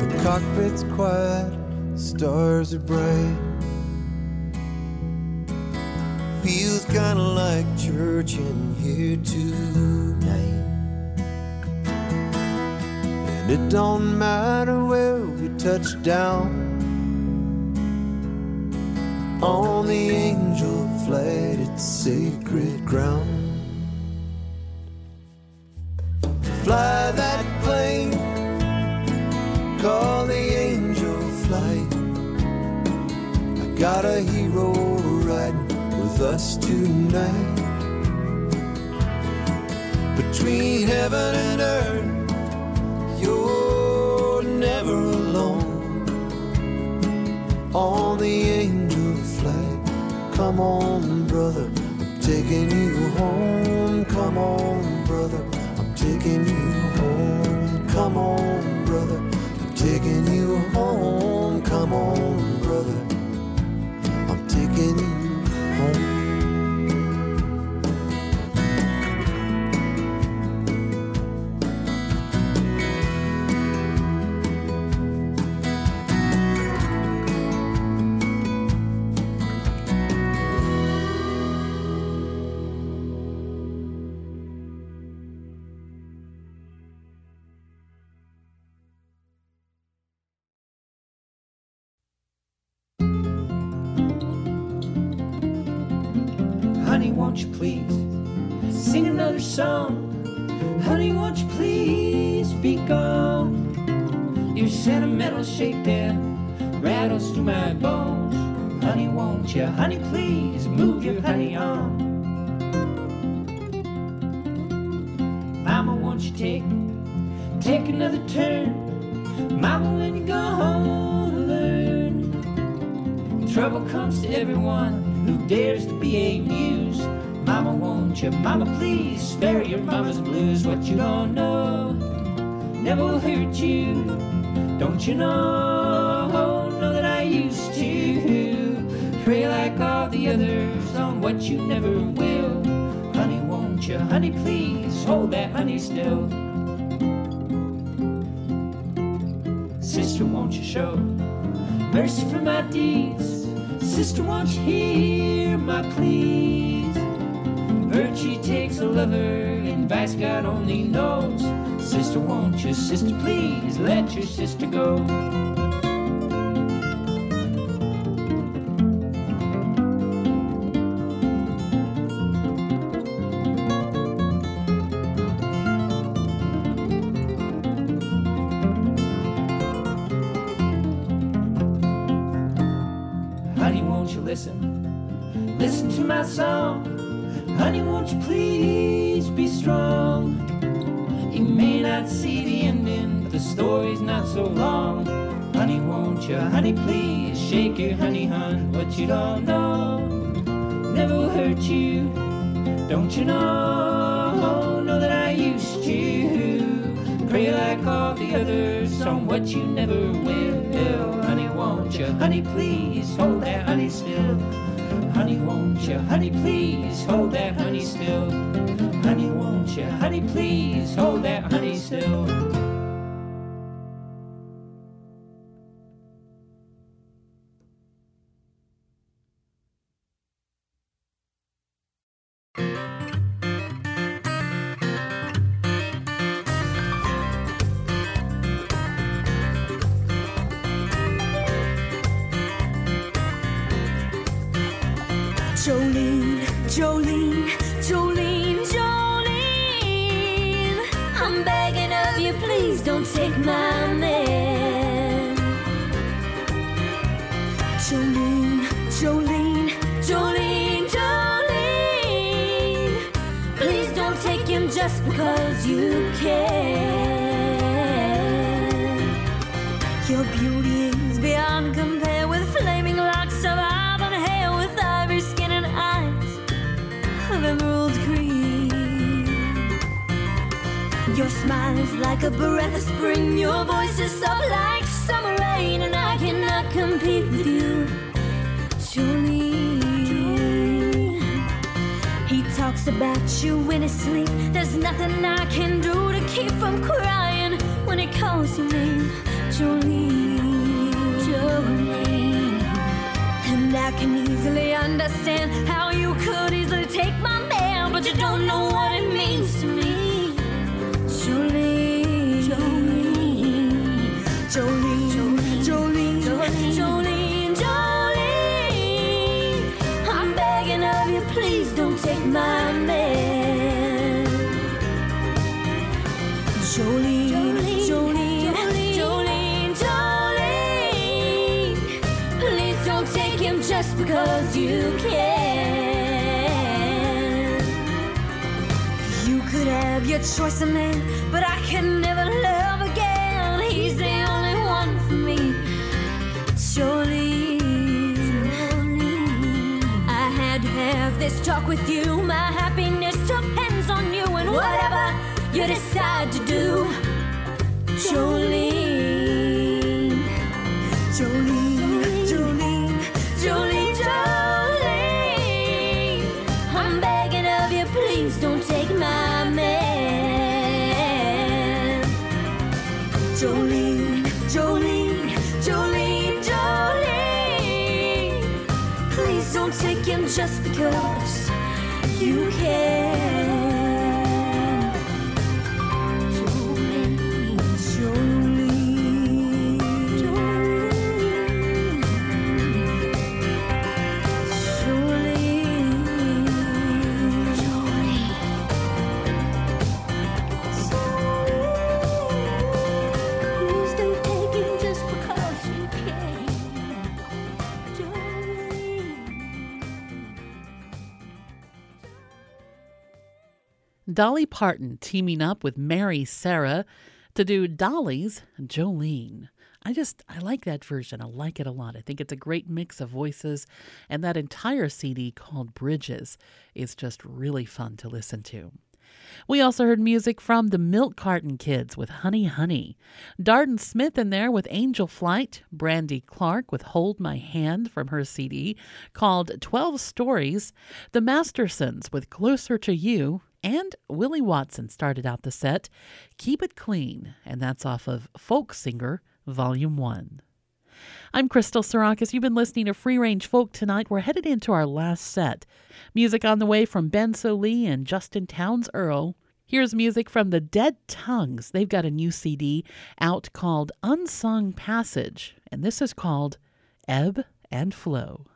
The cockpit's quiet, the stars are bright. Feels kinda like church in here tonight. And it don't matter where we touch down. On the angel flight, it's sacred ground. Fly that plane, call the angel flight. I got a hero with us tonight. Between heaven and earth, you're never alone. On the angel flight, come on, brother, I'm taking you home. Come on, brother, I'm taking you home. Come on, brother, I'm taking you home. Come on, brother, won't? Mama, please spare your mama's blues. What you don't know never will hurt you. Don't you know? Know that I used to pray like all the others on what you never will. Honey, won't you? Honey, please hold that honey still. Sister, won't you show mercy for my deeds? Sister, won't you hear my pleas? Virtue takes a lover, and vice God only knows. Sister, won't you? Sister, please let your sister go. Honey, won't you listen? Listen to my song. Honey, won't you please be strong? You may not see the ending, but the story's not so long. Honey, won't you? Honey, please shake your honey, hun. What you don't know never will hurt you. Don't you know? Know that I used to pray like all the others on what you never will. Honey, won't you? Honey, please hold that honey still. Honey, won't you? Honey, please hold that honey still. Honey, won't you? Honey, please hold that honey still. Dolly Parton teaming up with Mary Sarah to do Dolly's Jolene. I just, I like that version. I like it a lot. I think it's a great mix of voices, and that entire CD called Bridges is just really fun to listen to. We also heard music from the Milk Carton Kids with Honey Honey, Darden Smith in there with Angel Flight, Brandy Clark with Hold My Hand from her CD called 12 Stories, the Mastersons with Closer to You, and Willie Watson started out the set, Keep It Clean, and that's off of Folk Singer Volume 1. I'm Crystal Sarakas. You've been listening to Free Range Folk tonight. We're headed into our last set. Music on the way from Ben Lee and Justin Townes Earle. Here's music from the Dead Tongues. They've got a new CD out called Unsung Passage, and this is called Ebb and Flow.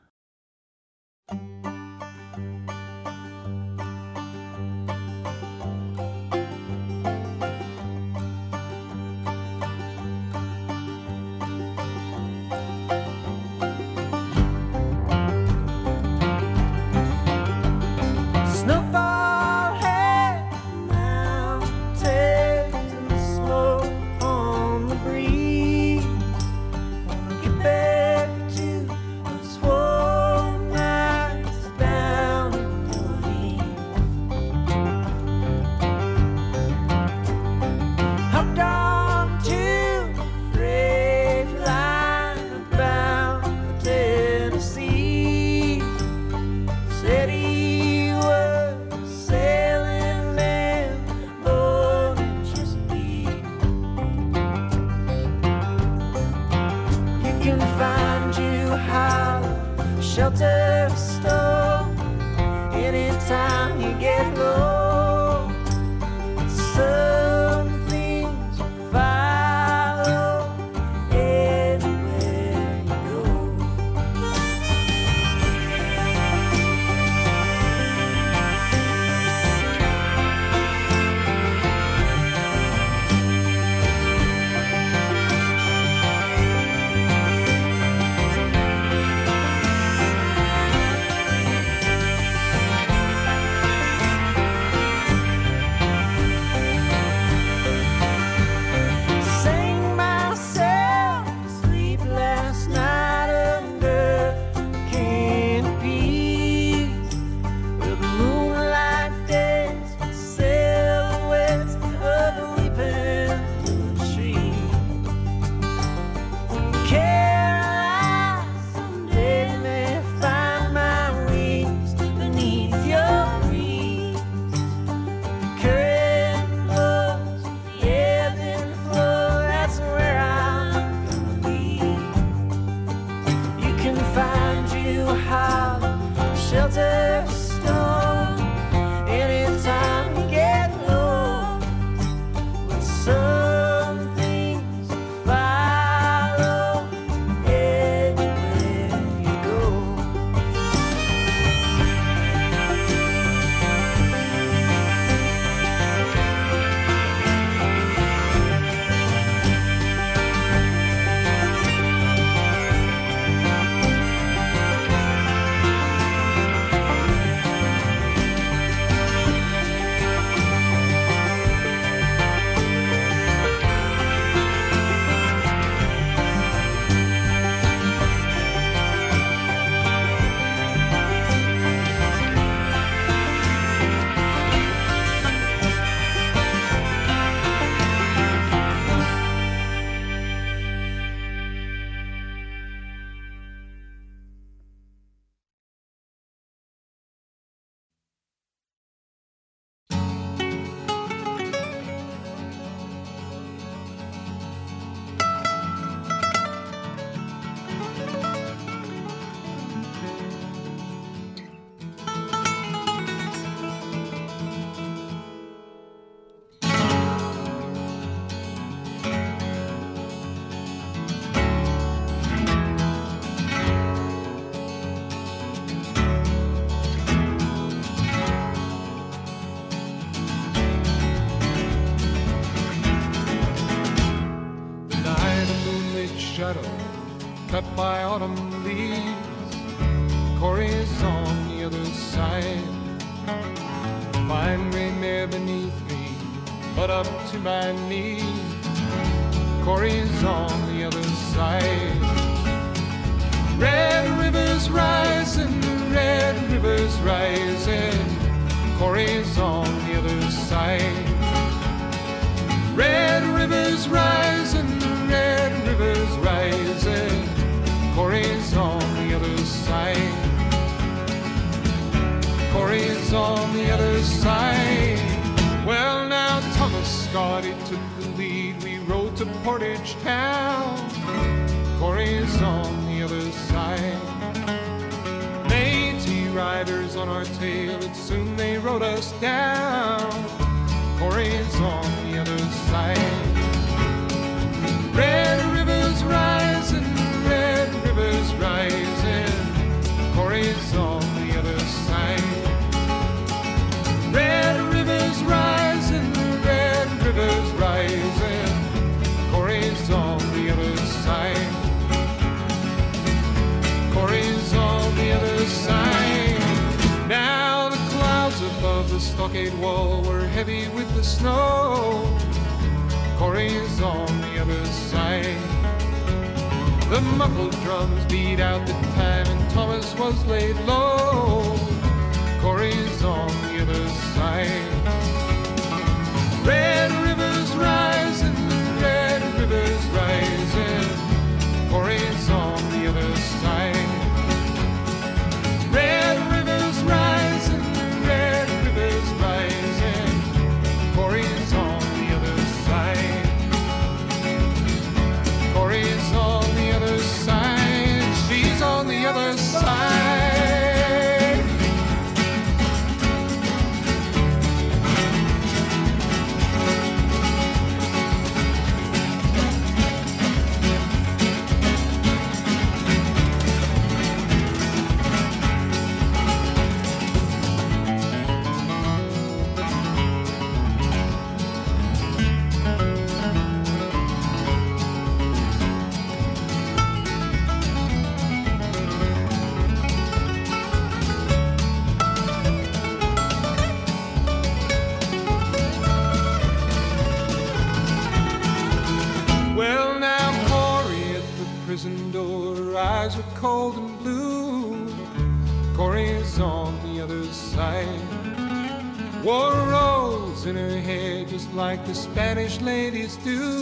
Like the Spanish ladies do.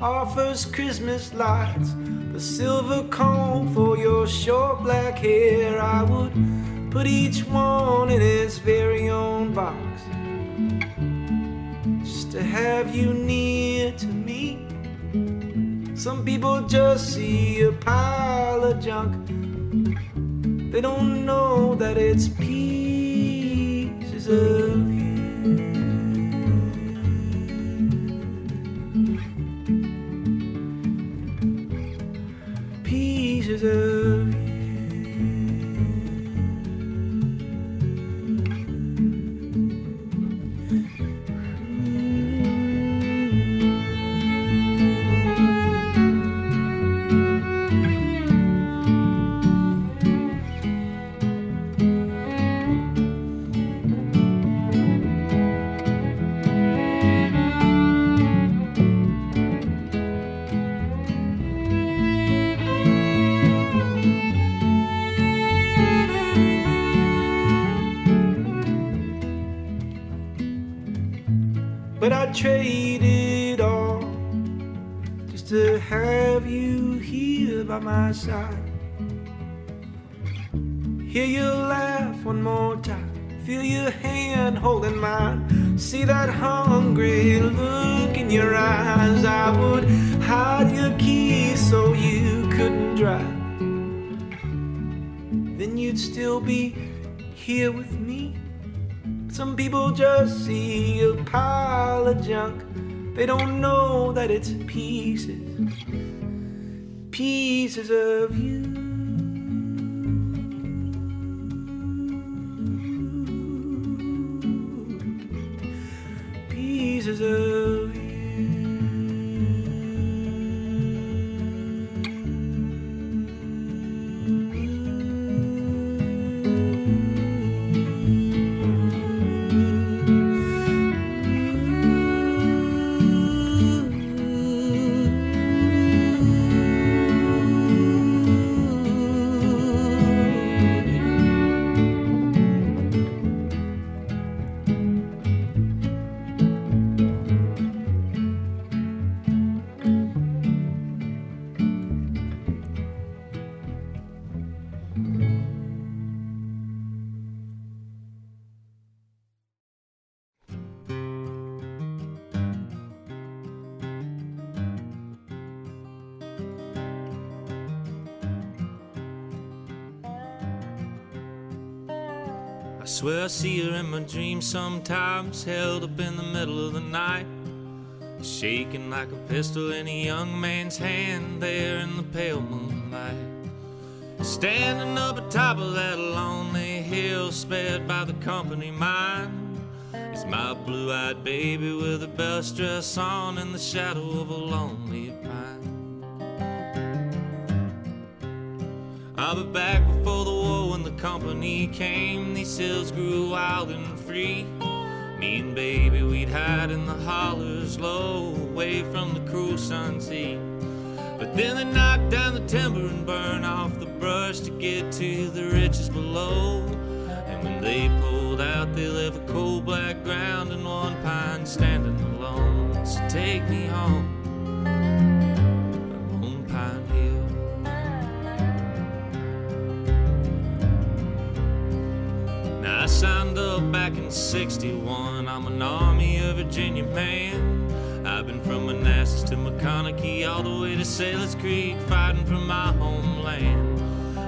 offers Christmas lights, the silver comb for your short black hair. I would put each one in its very own box just to have you near to me. Some people just see a pile of junk, they don't know that it's one more time. Feel your hand holding mine. See that hungry look in your eyes. I would hide your keys so you couldn't drive. Then you'd still be here with me. Some people just see a pile of junk. They don't know that it's pieces, pieces of you. Dreams sometimes, held up in the middle of the night. Shaking like a pistol in a young man's hand there in the pale moonlight. Standing up atop of that lonely hill, spared by the company mine. Is my blue eyed baby with a best dress on in the shadow of a lonely pine. I'll be back before the war when the company came. These hills grew wild and free. Me and baby, we'd hide in the hollers low, away from the cruel sun's heat. But then they knocked down the timber and burn off the brush to get to the riches below. And when they pulled out, they left a cold black ground and one pine standing alone. So take me home, signed up back in 61. I'm an Army of Virginia man. I've been from Manassas to McConaughey, all the way to Sailor's Creek, fighting for my homeland.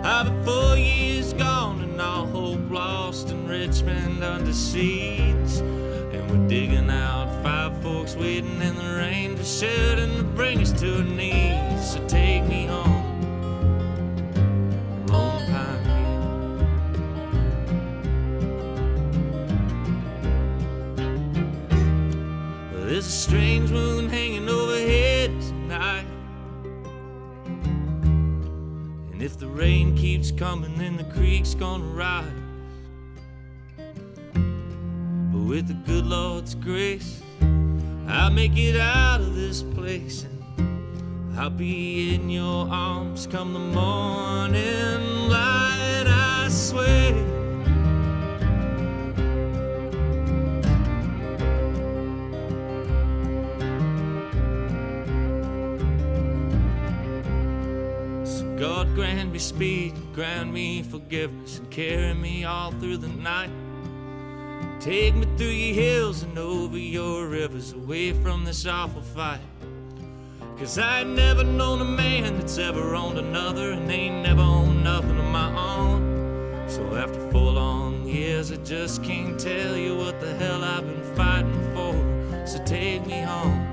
I've been four years gone and all hope lost in Richmond under siege. And we're digging out five forks, waiting in the rain for Sheridan to bring us to our knees. So take me home, strange moon hanging overhead tonight. And if the rain keeps coming, then the creek's gonna rise. But with the good Lord's grace, I'll make it out of this place. And I'll be in your arms come the morning light, I swear. God grant me speed, grant me forgiveness, and carry me all through the night. Take me through your hills and over your rivers, away from this awful fight. Cause I ain't never known a man that's ever owned another, and ain't never owned nothing of my own. So after four long years, I just can't tell you what the hell I've been fighting for. So take me home.